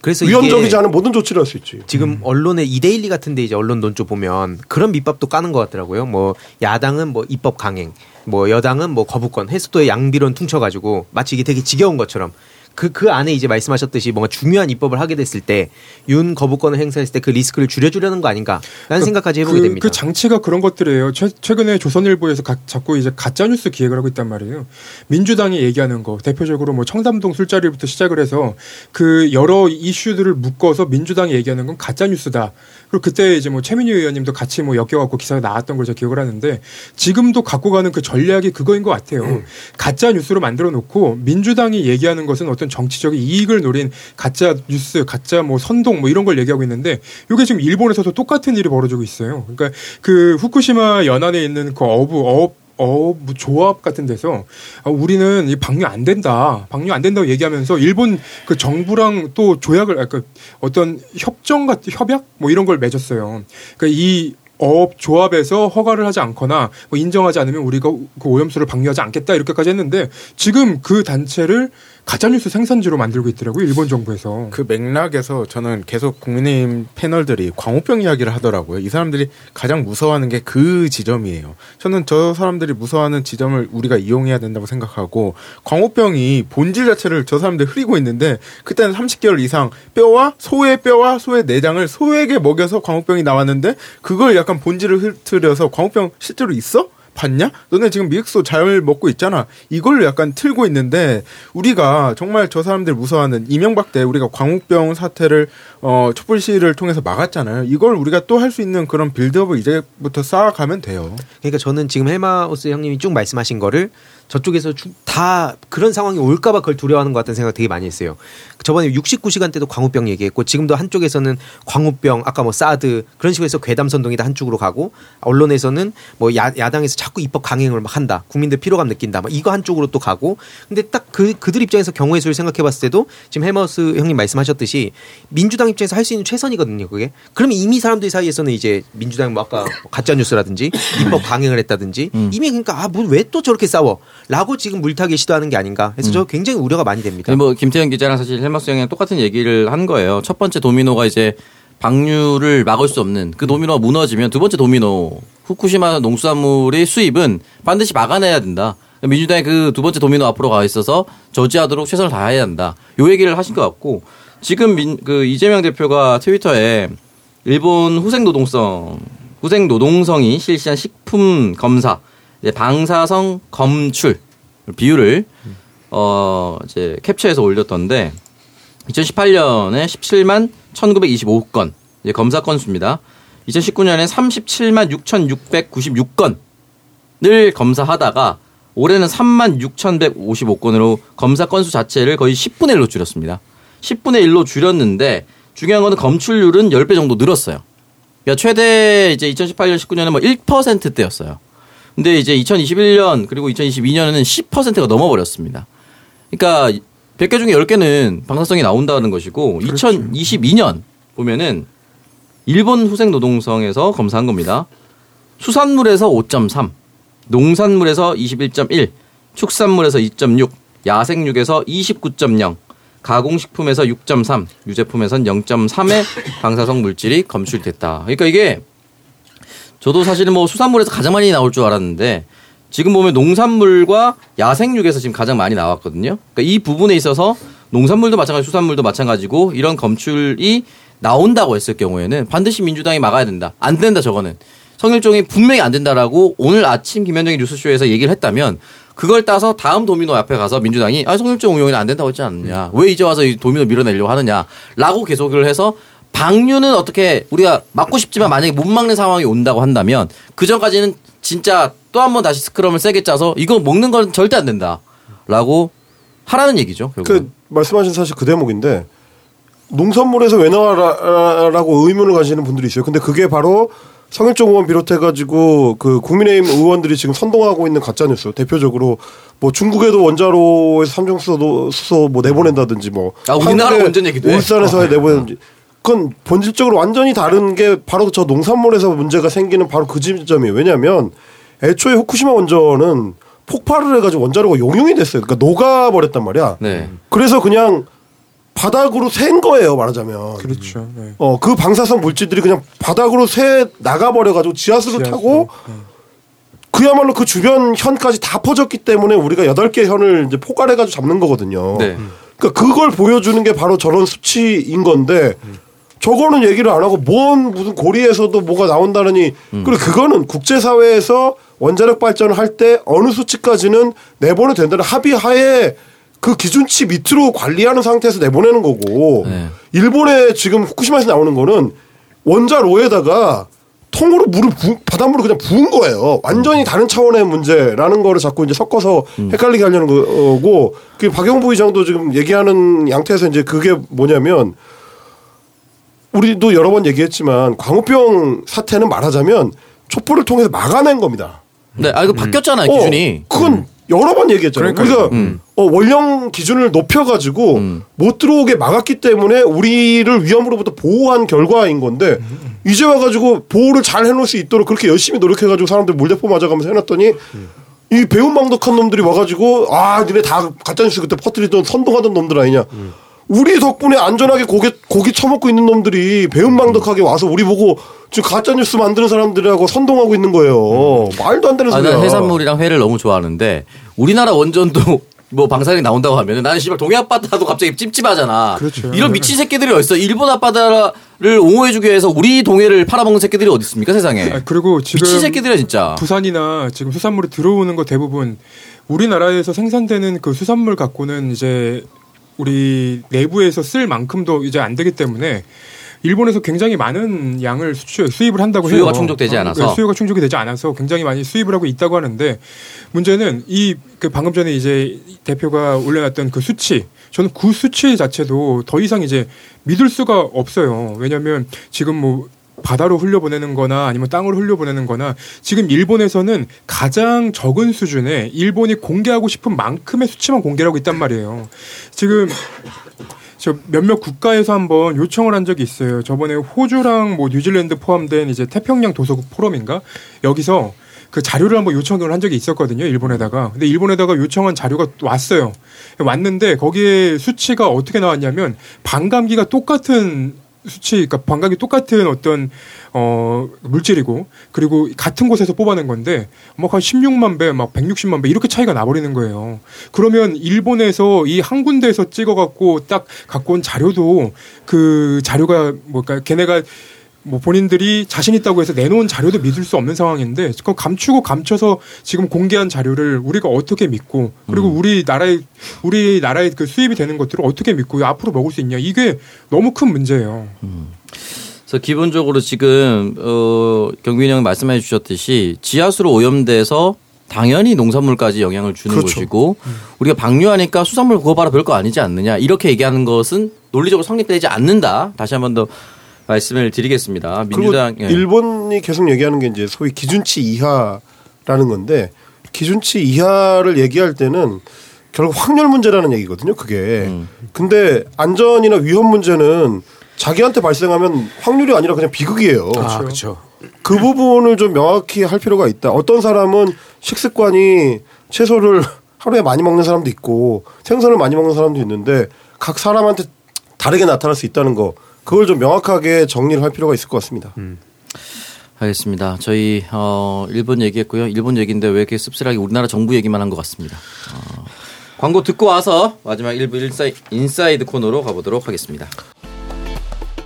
그래서 위헌적이지 않은 모든 조치를 할 수 있지. 지금 언론의 이데일리 같은데 이제 언론 논조 보면 그런 밑밥도 까는 것 같더라고요. 뭐 야당은 뭐 입법 강행, 뭐 여당은 뭐 거부권, 해수도의 양비론 퉁쳐가지고 마치 이게 되게 지겨운 것처럼 그, 그 안에 이제 말씀하셨듯이 뭔가 중요한 입법을 하게 됐을 때 윤 거부권을 행사했을 때 그 리스크를 줄여주려는 거 아닌가 라는 생각까지 해보게 그, 됩니다. 그 장치가 그런 것들이에요. 최, 최근에 조선일보에서 가, 자꾸 이제 가짜 뉴스 기획을 하고 있단 말이에요. 민주당이 얘기하는 거 대표적으로 뭐 청담동 술자리부터 시작을 해서 그 여러 이슈들을 묶어서 민주당이 얘기하는 건 가짜 뉴스다. 그리고 그때 이제 뭐 최민희 의원님도 같이 뭐 엮여갖고 기사가 나왔던 걸 제가 기억을 하는데 지금도 갖고 가는 그 전략이 그거인 것 같아요. 가짜 뉴스로 만들어 놓고 민주당이 얘기하는 것은 어떤 정치적인 이익을 노린 가짜 뉴스, 가짜 뭐 선동 뭐 이런 걸 얘기하고 있는데 이게 지금 일본에서도 똑같은 일이 벌어지고 있어요. 그러니까 그 후쿠시마 연안에 있는 그 어부 어업 어, 뭐 조합 같은 데서 아, 우리는 이 방류 안 된다. 방류 안 된다고 얘기하면서 일본 그 정부랑 또 조약을 아, 그 어떤 협정 같은 협약 뭐 이런 걸 맺었어요. 그러니까 이 어업 조합에서 허가를 하지 않거나 뭐 인정하지 않으면 우리가 그 오염수를 방류하지 않겠다 이렇게까지 했는데 지금 그 단체를 가짜뉴스 생산지로 만들고 있더라고요 일본 정부에서 그 맥락에서 저는 계속 국민의힘 패널들이 광우병 이야기를 하더라고요. 이 사람들이 가장 무서워하는 게 그 지점이에요. 저는 저 사람들이 무서워하는 지점을 우리가 이용해야 된다고 생각하고 광우병이 본질 자체를 저 사람들 흐리고 있는데 그때는 30개월 이상 뼈와 소의 뼈와 소의 내장을 소에게 먹여서 광우병이 나왔는데 그걸 약간 본질을 흐트려서 광우병 실제로 있어? 봤냐? 너네 지금 미륵소 잘 먹고 있잖아. 이걸 약간 틀고 있는데 우리가 정말 저 사람들 무서워하는 이명박 때 우리가 광우병 사태를 어 촛불 시위를 통해서 막았잖아요. 이걸 우리가 또 할 수 있는 그런 빌드업을 이제부터 쌓아가면 돼요. 그러니까 저는 지금 헬마우스 형님이 쭉 말씀하신 거를 저쪽에서 주- 다 그런 상황이 올까봐 그걸 두려워하는 것 같다는 생각 되게 많이 했어요. 저번에 69시간 때도 광우병 얘기했고 지금도 한쪽에서는 광우병 아까 뭐 사드 그런 식으로 해서 괴담 선동이다 한쪽으로 가고 언론에서는 뭐 야, 야당에서 자꾸 입법 강행을 막 한다. 국민들 피로감 느낀다. 막 이거 한쪽으로 또 가고. 근데 딱 그 그들 입장에서 경우의 수를 생각해봤을 때도 지금 헬마우스 형님 말씀하셨듯이 민주당 입장에서 할 수 있는 최선이거든요 그게 그러면 이미 사람들 사이에서는 이제 민주당 뭐 아까 가짜 뉴스라든지 입법 강행을 했다든지 이미 그러니까 아뭐왜 또 저렇게 싸워라고 지금 물타기 시도하는 게 아닌가 해서 저 굉장히 우려가 많이 됩니다. 뭐 김태현 기자랑 사실 헬마우스 형이랑 똑같은 얘기를 한 거예요. 첫 번째 도미노가 이제 방류를 막을 수 없는 그 도미노가 무너지면 두 번째 도미노 후쿠시마 농수산물의 수입은 반드시 막아내야 된다. 민주당이 그두 번째 도미노 앞으로 가 있어서 저지하도록 최선을 다해야 한다. 요 얘기를 하신 것 같고 지금 민, 그 이재명 대표가 트위터에 일본 후생 노동성 후생 노동성이 실시한 식품 검사 방사성 검출 비율을 어 이제 캡처해서 올렸던데 2018년에 17만 1,925건 이제 검사 건수입니다. 2019년에 37만 6,696건을 검사하다가 올해는 3만 6,155건으로 검사 건수 자체를 거의 10분의 1로 줄였습니다. 10분의 1로 줄였는데 중요한 거는 검출률은 10배 정도 늘었어요. 그러니까 최대 이제 2018년 19년에 뭐 1%대였어요. 근데 이제 2021년 그리고 2022년에는 10%가 넘어버렸습니다. 그러니까 100개 중에 10개는 방사성이 나온다는 것이고 2022년 보면은 일본 후생 노동성에서 검사한 겁니다. 수산물에서 5.3, 농산물에서 21.1, 축산물에서 2.6, 야생육에서 29.0, 가공식품에서 6.3, 유제품에선 0.3의 방사성 물질이 검출됐다. 그러니까 이게 저도 사실은 뭐 수산물에서 가장 많이 나올 줄 알았는데 지금 보면 농산물과 야생육에서 지금 가장 많이 나왔거든요. 그러니까 이 부분에 있어서 농산물도 마찬가지, 수산물도 마찬가지고 이런 검출이 나온다고 했을 경우에는 반드시 민주당이 막아야 된다. 안 된다 저거는. 성일종이 분명히 안 된다라고 오늘 아침 김현정이 뉴스쇼에서 얘기를 했다면 그걸 따서 다음 도미노 앞에 가서 민주당이 아 성일종 운용이 안 된다고 했지 않느냐. 왜 이제 와서 이 도미노 밀어내려고 하느냐라고 계속을 해서 방류는 어떻게 우리가 막고 싶지만 만약에 못 막는 상황이 온다고 한다면 그 전까지는 진짜 또 한 번 다시 스크럼을 세게 짜서 이거 먹는 건 절대 안 된다라고 하라는 얘기죠. 결국은. 그 말씀하신 사실 그 대목인데 농산물에서 왜 나와라고 의문을 가지는 분들이 있어요. 근데 그게 바로 성일종 의원 비롯해가지고 그 국민의힘 의원들이 지금 선동하고 있는 가짜 뉴스 대표적으로 뭐 중국에도 원자로에서 삼중 수소 수소 뭐 내보낸다든지 뭐 아, 우리나라 원전 얘기도 해. 울산에서 아. 내보낸다든지 그건 본질적으로 완전히 다른 게 바로 저 농산물에서 문제가 생기는 바로 그 지점이에요. 왜냐하면 애초에 후쿠시마 원전은 폭발을 해가지고 원자로가 용융이 됐어요. 그러니까 녹아버렸단 말이야. 네. 그래서 그냥 바닥으로 샌 거예요, 말하자면. 그렇죠. 네. 어, 그 방사성 물질들이 그냥 바닥으로 새 나가버려가지고 지하수를 지하수. 타고 그야말로 그 주변 현까지 다 퍼졌기 때문에 우리가 여덟 개 현을 이제 포괄해가지고 잡는 거거든요. 네. 그러니까 그걸 보여주는 게 바로 저런 수치인 건데 저거는 얘기를 안 하고 뭔 무슨 고리에서도 뭐가 나온다느니 그리고 그거는 국제사회에서 원자력 발전을 할 때 어느 수치까지는 내보내도 된다는 합의하에 그 기준치 밑으로 관리하는 상태에서 내보내는 거고 네. 일본에 지금 후쿠시마에서 나오는 거는 원자로에다가 통으로 물을 부, 바닷물을 그냥 부은 거예요. 완전히 다른 차원의 문제라는 거를 자꾸 이제 섞어서 헷갈리게 하려는 거고 그 박영부 의장도 지금 얘기하는 양태에서 이제 그게 뭐냐면 우리도 여러 번 얘기했지만 광우병 사태는 말하자면 촛불을 통해서 막아낸 겁니다. 네, 아 이거 바뀌었잖아요 어, 기준이. 그건 여러 번 얘기했잖아요. 그러니까요. 우리가 어, 원령 기준을 높여가지고 음. 못 들어오게 막았기 때문에 우리를 위험으로부터 보호한 결과인 건데 이제 와가지고 보호를 잘 해놓을 수 있도록 그렇게 열심히 노력해가지고 사람들 물대포 맞아가면서 해놨더니 이 배은망덕한 놈들이 와가지고 아 니네 다 가짜뉴스 그때 퍼뜨리던 선동하던 놈들 아니냐. 우리 덕분에 안전하게 고기, 고기 처먹고 있는 놈들이 배은망덕하게 와서 우리 보고 지금 가짜뉴스 만드는 사람들하고 선동하고 있는 거예요. 말도 안 되는 아, 소리야. 난 해산물이랑 회를 너무 좋아하는데 우리나라 원전도 뭐 방사능이 나온다고 하면은 나는 씨발 동해 앞바다도 갑자기 찝찝하잖아. 그렇죠. 이런 미친 새끼들이 어딨어? 일본 앞바다를 옹호해주기 위해서 우리 동해를 팔아먹는 새끼들이 어디 있습니까 세상에? 아, 그리고 지금 미친 새끼들이야 진짜. 부산이나 지금 수산물이 들어오는 거 대부분 우리나라에서 생산되는 그 수산물 갖고는 이제 우리 내부에서 쓸 만큼도 이제 안 되기 때문에 일본에서 굉장히 많은 양을 수출, 수입을 한다고 해요. 수요가 충족되지 어, 않아서. 네, 수요가 충족이 되지 않아서 굉장히 많이 수입을 하고 있다고 하는데 문제는 이 그 방금 전에 이제 대표가 올려놨던 그 수치 저는 그 수치 자체도 더 이상 이제 믿을 수가 없어요. 왜냐하면 지금 뭐 바다로 흘려보내는 거나 아니면 땅으로 흘려보내는 거나 지금 일본에서는 가장 적은 수준의 일본이 공개하고 싶은 만큼의 수치만 공개를 하고 있단 말이에요. 지금 저 몇몇 국가에서 한번 요청을 한 적이 있어요. 저번에 호주랑 뭐 뉴질랜드 포함된 이제 태평양 도서국 포럼인가 여기서 그 자료를 한번 요청을 한 적이 있었거든요. 일본에다가. 근데 일본에다가 요청한 자료가 왔어요. 왔는데 거기에 수치가 어떻게 나왔냐면 반감기가 똑같은 수치, 그러니까 반감기 똑같은 어떤 어 물질이고 그리고 같은 곳에서 뽑아낸 건데 뭐한 16만 배, 막 160만 배 이렇게 차이가 나버리는 거예요. 그러면 일본에서 이 한 군데에서 찍어갖고 딱 갖고 온 자료도 그 자료가 뭐까 걔네가 뭐 본인들이 자신 있다고 해서 내놓은 자료도 믿을 수 없는 상황인데 그거 감추고 감춰서 지금 공개한 자료를 우리가 어떻게 믿고 그리고 우리 나라의 우리 나라의 그 수입이 되는 것들을 어떻게 믿고 앞으로 먹을 수 있냐 이게 너무 큰 문제예요. 그래서 기본적으로 지금 어 경빈이 형이 말씀해 주셨듯이 지하수로 오염돼서 당연히 농산물까지 영향을 주는 그렇죠. 것이고 우리가 방류하니까 수산물 그거 봐라 별거 아니지 않느냐 이렇게 얘기하는 것은 논리적으로 성립되지 않는다. 다시 한 번 더 말씀을 드리겠습니다. 그리고 민주당 예. 일본이 계속 얘기하는 게 이제 소위 기준치 이하라는 건데 기준치 이하를 얘기할 때는 결국 확률 문제라는 얘기거든요. 그게. 음. 근데 안전이나 위험 문제는 자기한테 발생하면 확률이 아니라 그냥 비극이에요. 아, 그렇죠. 그 부분을 좀 명확히 할 필요가 있다. 어떤 사람은 식습관이 채소를 하루에 많이 먹는 사람도 있고 생선을 많이 먹는 사람도 있는데 각 사람한테 다르게 나타날 수 있다는 거 그걸 좀 명확하게 정리를 할 필요가 있을 것 같습니다. 알겠습니다. 저희 어 일본 얘기했고요. 일본 얘기인데 왜 이렇게 씁쓸하게 우리나라 정부 얘기만 한 것 같습니다. 어, 광고 듣고 와서 마지막 1부 인사이, 인사이드 코너로 가보도록 하겠습니다.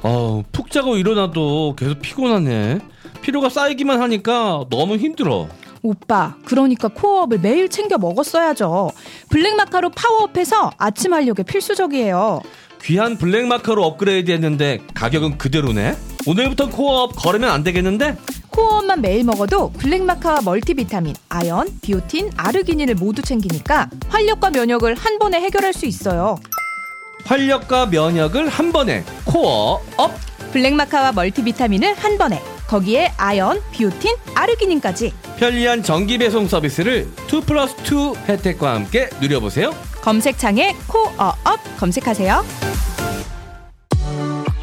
어, 푹 자고 일어나도 계속 피곤하네. 피로가 쌓이기만 하니까 너무 힘들어. 오빠, 그러니까 코어업을 매일 챙겨 먹었어야죠. 블랙마카로 파워업해서 아침 활력에 필수적이에요. 귀한 블랙마카로 업그레이드 했는데 가격은 그대로네. 오늘부터 코어업 거르면 안 되겠는데? 코어업만 매일 먹어도 블랙마카와 멀티비타민, 아연, 비오틴, 아르기닌을 모두 챙기니까 활력과 면역을 한 번에 해결할 수 있어요. 활력과 면역을 한 번에 코어업. 블랙마카와 멀티비타민을 한 번에 거기에 아연, 비오틴, 아르기닌까지 편리한 정기 배송 서비스를 2 플러스 2 혜택과 함께 누려보세요. 검색창에 코어업 검색하세요.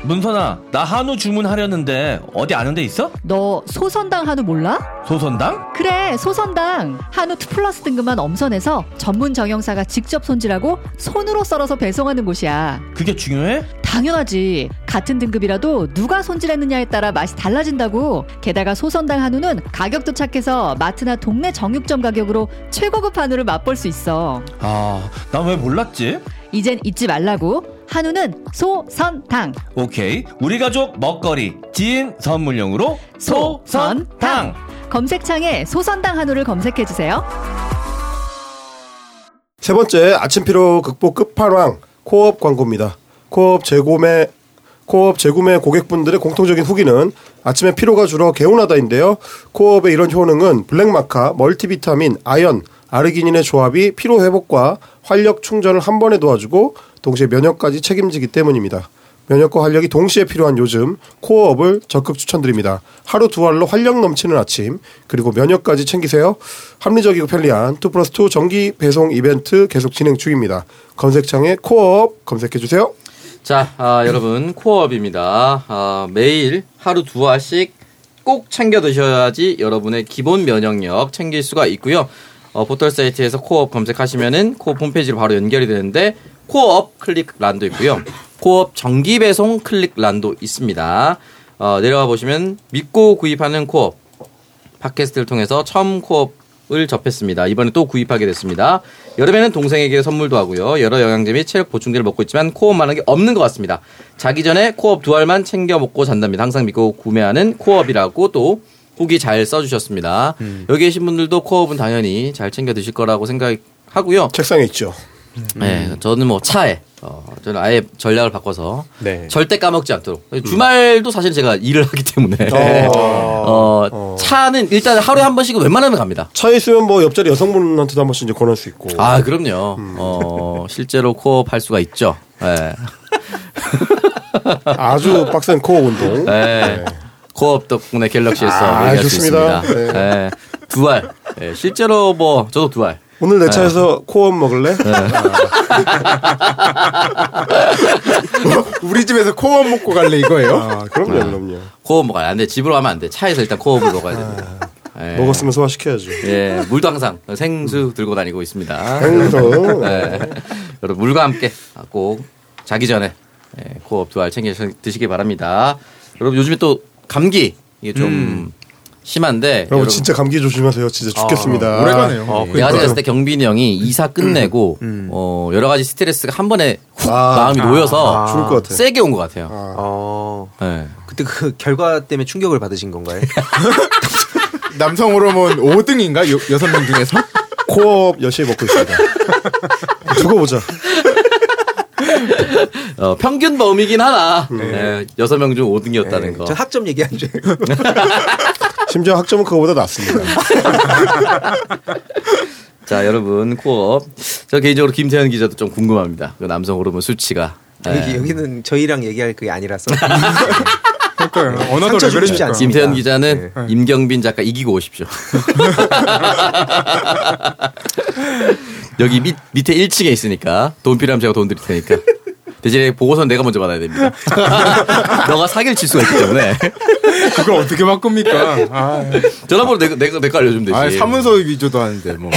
문선아, 나 한우 주문하려는데 어디 아는 데 있어? 너 소선당 한우 몰라? 소선당? 그래 소선당 한우 2 플러스 등급만 엄선해서 전문 정형사가 직접 손질하고 손으로 썰어서 배송하는 곳이야 그게 중요해? 당연하지 같은 등급이라도 누가 손질했느냐에 따라 맛이 달라진다고 게다가 소선당 한우는 가격도 착해서 마트나 동네 정육점 가격으로 최고급 한우를 맛볼 수 있어 아, 난 왜 몰랐지? 이젠 잊지 말라고 한우는 소선당 오케이. 우리 가족 먹거리 지인 선물용으로 소선당. 검색창에 소선당 한우를 검색해 주세요 세 번째 아침 피로 극복 끝판왕 코업 광고입니다. 코업 재구매 코업 재구매 고객분들의 공통적인 후기는 아침에 피로가 줄어 개운하다인데요. 코업의 이런 효능은 블랙마카, 멀티비타민, 아연, 아르기닌의 조합이 피로 회복과 활력 충전을 한 번에 도와주고 동시에 면역까지 책임지기 때문입니다. 면역과 활력이 동시에 필요한 요즘 코어업을 적극 추천드립니다. 하루 두 알로 활력 넘치는 아침 그리고 면역까지 챙기세요. 합리적이고 편리한 2 플러스 2 정기 배송 이벤트 계속 진행 중입니다. 검색창에 코어업 검색해 주세요. 자, 아, 여러분 코어업입니다. 아, 매일 하루 두 알씩 꼭 챙겨 드셔야지 여러분의 기본 면역력 챙길 수가 있고요. 어, 포털 사이트에서 코어업 검색하시면은 코어업 홈페이지로 바로 연결이 되는데 코어업 클릭 란도 있고요. 코어업 정기 배송 클릭 란도 있습니다. 어, 내려가 보시면 믿고 구입하는 코어업 팟캐스트를 통해서 처음 코업을 접했습니다. 이번에 또 구입하게 됐습니다. 여름에는 동생에게 선물도 하고요. 여러 영양제 및 체력 보충제를 먹고 있지만 코업만한 게 없는 것 같습니다. 자기 전에 코업 두 알만 챙겨 먹고 잔답니다. 항상 믿고 구매하는 코업이라고 또 후기 잘 써주셨습니다. 여기 계신 분들도 코업은 당연히 잘 챙겨 드실 거라고 생각하고요. 책상에 있죠. 네, 저는 뭐 차에 어, 저는 아예 전략을 바꿔서 네. 절대 까먹지 않도록 주말도 사실 제가 일을 하기 때문에 어. 어, 차는 일단 하루에 한 번씩은 웬만하면 갑니다. 차에 있으면 뭐 옆자리 여성분한테도 한 번씩 이제 권할 수 있고. 아 그럼요. 어, 실제로 코업 할 수가 있죠. 네. 아주 빡센 코어 운동. 네. 코업 덕분에 갤럭시에서 아, 얘기할 좋습니다. 있습니다. 네. 네. 두 알. 네, 실제로 뭐 저도 두 알. 오늘 내 차에서 코어 먹을래? 우리 집에서 코어 먹고 갈래 이거예요? 아, 그럼요, 그럼요. 코업 먹어야 안 돼. 집으로 가면 안 돼. 차에서 일단 코업을 먹어야 됩니다. 네. 먹었으면 소화시켜야죠. 예, 물도 항상 생수 들고 다니고 있습니다. 행성. 네. 여러분 물과 함께 꼭 자기 전에 예, 코업 두 알 챙겨 드시기 바랍니다. 여러분 요즘에 또 감기 이게 좀 심한데 여러분 진짜 감기 조심하세요. 진짜 죽겠습니다. 오래가네요. 어, 내가 생각했을 때 경빈이 형이 이사 끝내고 어, 여러 가지 스트레스가 한 번에 훅 아, 마음이 놓여서 죽을 것 같아. 세게 온 것 같아요. 어, 네. 그때 그 결과 때문에 충격을 받으신 건가요? 남성 호르몬 5등인가? 여, 6명 중에서? 코업 열심히 먹고 있습니다. 두고 보자. 어, 평균 범위긴 하나. 네, 여섯 명중 5등이었다는 거. 전 학점 얘기한 줄. 심지어 학점은 그거보다 낮습니다. 자, 여러분 코업. 저 개인적으로 김태현 기자도 좀 궁금합니다. 그 남성 호르몬 수치가. 네. 여기, 여기는 저희랑 얘기할 그게 아니라서. 그러니까요. 언어도 싶지 레벨이니까. 않습니다. 김태현 기자는 네. 임경빈 작가 이기고 오십시오. 여기 밑, 밑에 1층에 있으니까 돈 필요하면 제가 돈 드릴 테니까. 대신에 보고서는 내가 먼저 받아야 됩니다. 너가 사기를 칠 수가 있기 때문에. 그걸 어떻게 바꿉니까? 아, 전화번호 내가, 내가, 내가 알려주면 되지. 아, 사문서 위조도 하는데 뭐.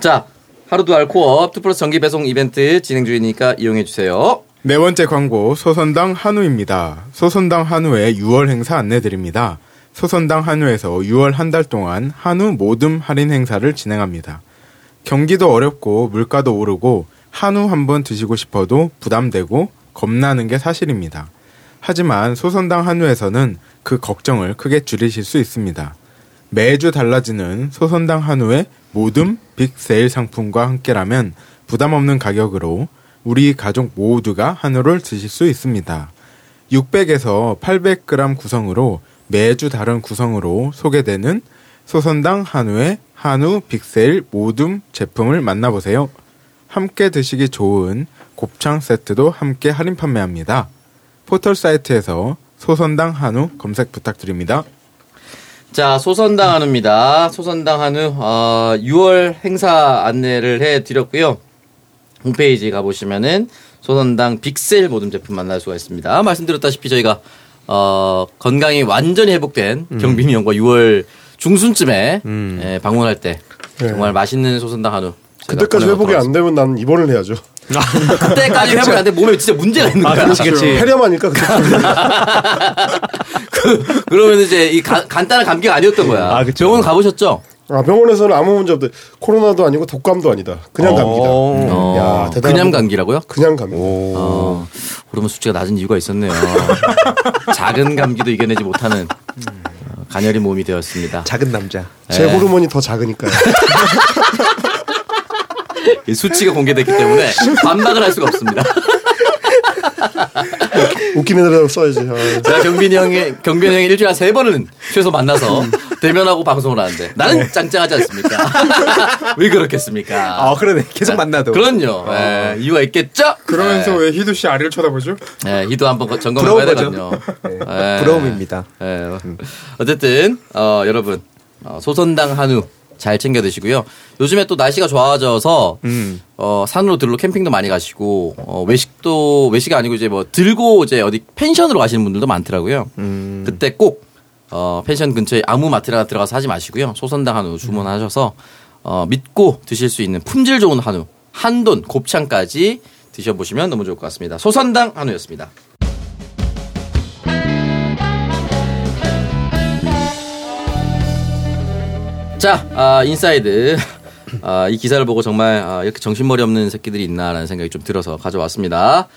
자, 하루도 알 코업 2 플러스 정기 배송 이벤트 진행 중이니까 이용해 주세요. 네 번째 광고 소선당 한우입니다. 소선당 한우의 6월 행사 안내 드립니다. 소선당 한우에서 6월 한 달 동안 한우 모듬 할인 행사를 진행합니다. 경기도 어렵고 물가도 오르고 한우 한번 드시고 싶어도 부담되고 겁나는 게 사실입니다. 하지만 소선당 한우에서는 그 걱정을 크게 줄이실 수 있습니다. 매주 달라지는 소선당 한우의 모듬 빅세일 상품과 함께라면 부담 없는 가격으로 우리 가족 모두가 한우를 드실 수 있습니다. 600에서 800g 구성으로 매주 다른 구성으로 소개되는 소선당 한우의 한우 빅세일 모둠 제품을 만나보세요. 함께 드시기 좋은 곱창 세트도 함께 할인 판매합니다. 포털 사이트에서 소선당 한우 검색 부탁드립니다. 자, 소선당 한우입니다. 소선당 한우, 어, 6월 행사 안내를 해 드렸고요. 홈페이지 가 보시면은 소선당 빅셀 모든 제품 만날 수가 있습니다. 말씀드렸다시피 저희가, 어, 건강이 완전히 회복된 경빈이 형과 6월 중순쯤에 예, 방문할 때 정말 맛있는 소선당 한우. 그때까지 회복이 안. 되면 난 입원을 해야죠. 그때까지 회복이 안 돼. 몸에 진짜 문제가 있는 거야. 그렇지, 그렇지. 폐렴하니까 그때 그, 그러면 이제 이 가- 간단한 감기가 아니었던 거야. 아, 그쵸. 병원 가보셨죠? 아, 병원에서는 아무 문제 없대. 코로나도 아니고 독감도 아니다. 그냥 감기다. 어, 야, 대단하다. 그냥 감기라고요? 그냥 감기. 어, 호르몬 수치가 낮은 이유가 있었네요. 작은 감기도 이겨내지 못하는 어, 가녀린 몸이 되었습니다. 작은 남자. 제 네. 호르몬이 더 작으니까요. 이 수치가 공개됐기 때문에 반박을 할 수가 없습니다. 웃기는 대로 써야지. 아. 제가 경빈이 형이 경빈이 형이 일주일에 한세 번은 최소 만나서 대면하고 방송을 하는데 나는 짱짱하지 않습니까? 왜 그렇겠습니까? 아, 그러네. 계속 만나도. 그럼요. 예, 이유가 있겠죠? 그러면서 예, 왜 희두 씨 아래를 쳐다보죠? 예, 희도 한번 거- 점검해봐야 되거든요. 네, 예. 부러움입니다. 예. 어쨌든 어, 여러분 어, 소선당 한우 잘 챙겨 드시고요. 요즘에 또 날씨가 좋아져서 어, 산으로 들로 캠핑도 많이 가시고 어, 외식도 외식이 아니고 이제 뭐 들고 이제 어디 펜션으로 가시는 분들도 많더라고요. 그때 꼭 어, 펜션 근처에 아무 마트나 들어가서 하지 마시고요. 소선당 한우 주문하셔서 어, 믿고 드실 수 있는 품질 좋은 한우 한돈 곱창까지 드셔보시면 너무 좋을 것 같습니다. 소선당 한우였습니다. 자, 아, 인사이드. 아, 이 기사를 보고 정말 아, 이렇게 정신머리 없는 새끼들이 있나라는 생각이 좀 들어서 가져왔습니다.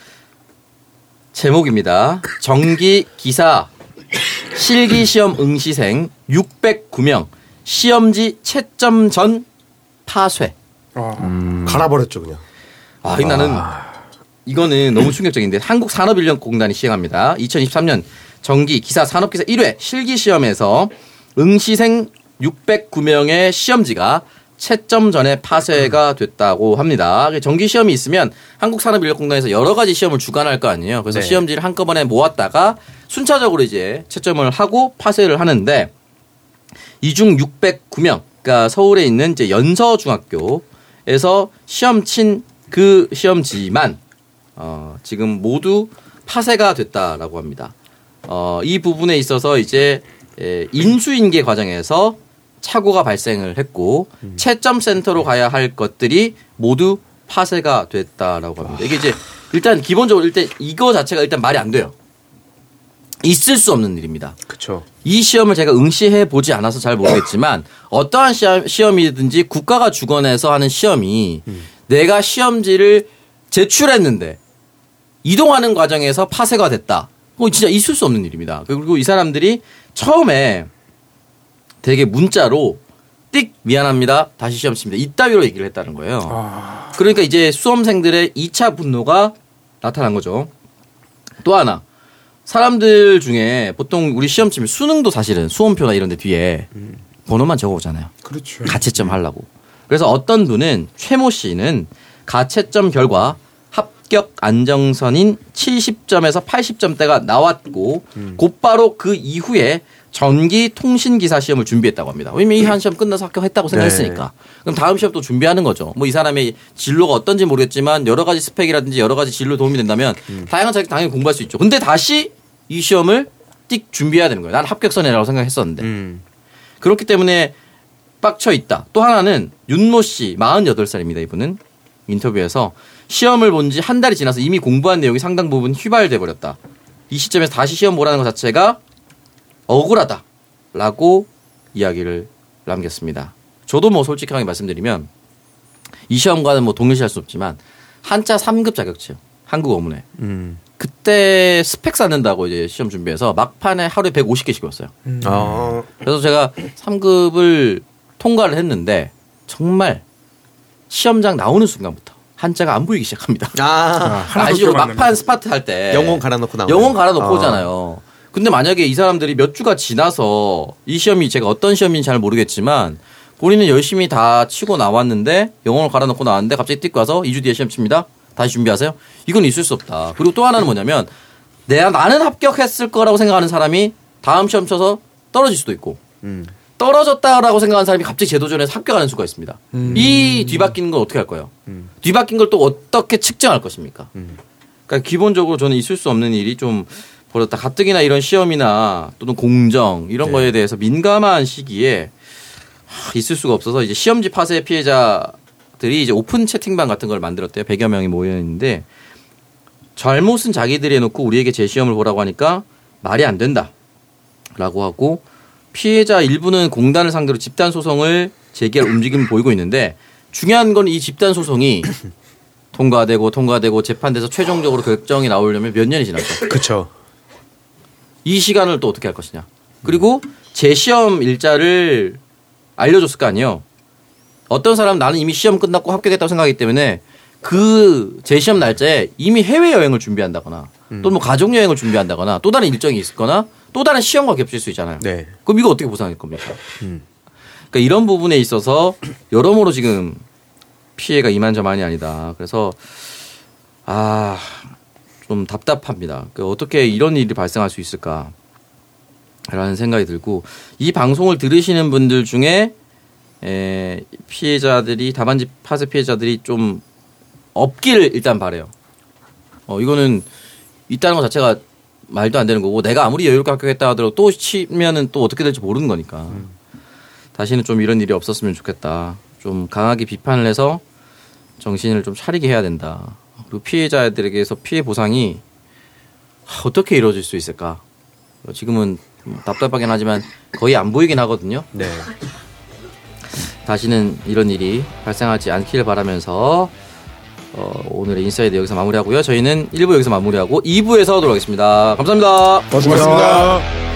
제목입니다. 정기 기사 실기 시험 응시생 609명 시험지 채점 전 파쇄. 아, 갈아버렸죠, 그냥. 아, 이 나는 이거는 너무 충격적인데 한국산업인력공단이 시행합니다. 2023년 정기 기사 산업기사 1회 실기 시험에서 응시생 609명의 시험지가 채점 전에 파쇄가 됐다고 합니다. 정기 시험이 있으면 한국산업인력공단에서 여러 가지 시험을 주관할 거 아니에요. 그래서 네. 시험지를 한꺼번에 모았다가 순차적으로 이제 채점을 하고 파쇄를 하는데 이 중 609명, 그러니까 서울에 있는 이제 연서중학교에서 시험 친 그 시험지만 어, 지금 모두 파쇄가 됐다라고 합니다. 어, 이 부분에 있어서 이제 에, 인수인계 과정에서 착오가 발생을 했고 채점 센터로 가야 할 것들이 모두 파쇄가 됐다라고 합니다. 이게 이제 일단 기본적으로 일단 이거 자체가 일단 말이 안 돼요. 있을 수 없는 일입니다. 그렇죠. 이 시험을 제가 응시해 보지 않아서 잘 모르겠지만 어떠한 시험, 시험이든지 국가가 주관해서 하는 시험이 내가 시험지를 제출했는데 이동하는 과정에서 파쇄가 됐다. 그거 진짜 있을 수 없는 일입니다. 그리고 이 사람들이 처음에 되게 문자로 띡 미안합니다. 다시 시험 칩니다. 이따위로 얘기를 했다는 거예요. 그러니까 이제 수험생들의 2차 분노가 나타난 거죠. 또 하나 사람들 중에 보통 우리 시험 치면 수능도 사실은 수험표나 이런 데 뒤에 번호만 적어 오잖아요. 그렇죠. 가채점 하려고. 그래서 어떤 분은 최모 씨는 가채점 결과 합격 안정선인 70점에서 80점대가 나왔고 곧바로 그 이후에 전기 통신 기사 시험을 준비했다고 합니다. 왜냐면 이 한 시험 끝나서 합격했다고 생각했으니까. 그럼 다음 시험 또 준비하는 거죠. 뭐 이 사람의 진로가 어떤지 모르겠지만 여러 가지 스펙이라든지 여러 가지 진로 도움이 된다면 다양한 자격 당연히 공부할 수 있죠. 근데 다시 이 시험을 띡 준비해야 되는 거예요. 난 합격선이라고 생각했었는데. 음. 그렇기 때문에 빡쳐 있다. 또 하나는 윤모 씨, 48살입니다. 이분은 인터뷰에서 시험을 본 지 한 달이 지나서 이미 공부한 내용이 상당 부분 휘발돼 버렸다. 이 시점에서 다시 시험 보라는 것 자체가 억울하다라고 이야기를 남겼습니다. 저도 뭐 솔직하게 말씀드리면 이 시험과는 뭐 동일시할 수 없지만 한자 3급 자격증 한국 어문회 음. 그때 스펙 쌓는다고 이제 시험 준비해서 막판에 하루에 150개씩 외웠어요. 아, 그래서 제가 3급을 통과를 했는데 정말 시험장 나오는 순간부터 한자가 안 보이기 시작합니다. 아, 아 시죠? 기억 안 막판 스퍼트 할 때 영혼 갈아넣고 나오네. 영혼 갈아넣고 아. 근데 만약에 이 사람들이 몇 주가 지나서 이 시험이 제가 어떤 시험인지 잘 모르겠지만 본인은 열심히 다 치고 나왔는데 영혼을 갈아넣고 나왔는데 갑자기 띡 와서 2주 뒤에 시험 칩니다. 다시 준비하세요. 이건 있을 수 없다. 그리고 또 하나는 뭐냐면 내가 나는 합격했을 거라고 생각하는 사람이 다음 시험 쳐서 떨어질 수도 있고 음. 떨어졌다라고 생각하는 사람이 갑자기 재도전에서 합격하는 수가 있습니다. 이 뒤바뀌는 건 어떻게 할 거예요? 뒤바뀐 걸 또 어떻게 측정할 것입니까? 그러니까 기본적으로 저는 있을 수 없는 일이 좀 벌었다. 가뜩이나 이런 시험이나 또는 공정 이런 거에 대해서 민감한 시기에 하, 있을 수가 없어서 이제 시험지 파쇄 피해자들이 이제 오픈 채팅방 같은 걸 만들었대요. 100여 명이 모여 있는데 잘못은 자기들이 해놓고 우리에게 제 시험을 보라고 하니까 말이 안 된다. 라고 하고 피해자 일부는 공단을 상대로 집단 소송을 제기할 움직임을 보이고 있는데 중요한 건 이 집단 소송이 통과되고 통과되고 재판돼서 최종적으로 결정이 나오려면 몇 년이 지났죠. 그쵸. 이 시간을 또 어떻게 할 것이냐. 그리고 재시험 일자를 알려줬을 거 아니에요. 어떤 사람은 나는 이미 시험 끝났고 합격했다고 생각하기 때문에 그 재시험 날짜에 이미 해외 여행을 준비한다거나 또는 뭐 가족 여행을 준비한다거나 또 다른 일정이 있거나 또 다른 시험과 겹칠 수 있잖아요. 네. 그럼 이거 어떻게 보상할 겁니까? 그러니까 이런 부분에 있어서 여러모로 지금 피해가 이만저만이 아니다. 그래서 아, 좀 답답합니다. 그 어떻게 이런 일이 발생할 수 있을까? 라는 생각이 들고 이 방송을 들으시는 분들 중에 에, 피해자들이 다반지 파쇄 피해자들이 좀 없기를 일단 바래요. 어 이거는 있다는 것 자체가 말도 안 되는 거고 내가 아무리 여유롭게 합격했다 하더라도 또 치면은 또 어떻게 될지 모르는 거니까 다시는 좀 이런 일이 없었으면 좋겠다. 좀 강하게 비판을 해서 정신을 좀 차리게 해야 된다. 그리고 피해자들에게서 피해 보상이 어떻게 이루어질 수 있을까? 지금은 좀 답답하긴 하지만 거의 안 보이긴 하거든요. 네. 다시는 이런 일이 발생하지 않기를 바라면서 어, 오늘의 인사이드 여기서 마무리하고요. 저희는 1부 여기서 마무리하고 2부에서 돌아오겠습니다. 감사합니다. 고맙습니다.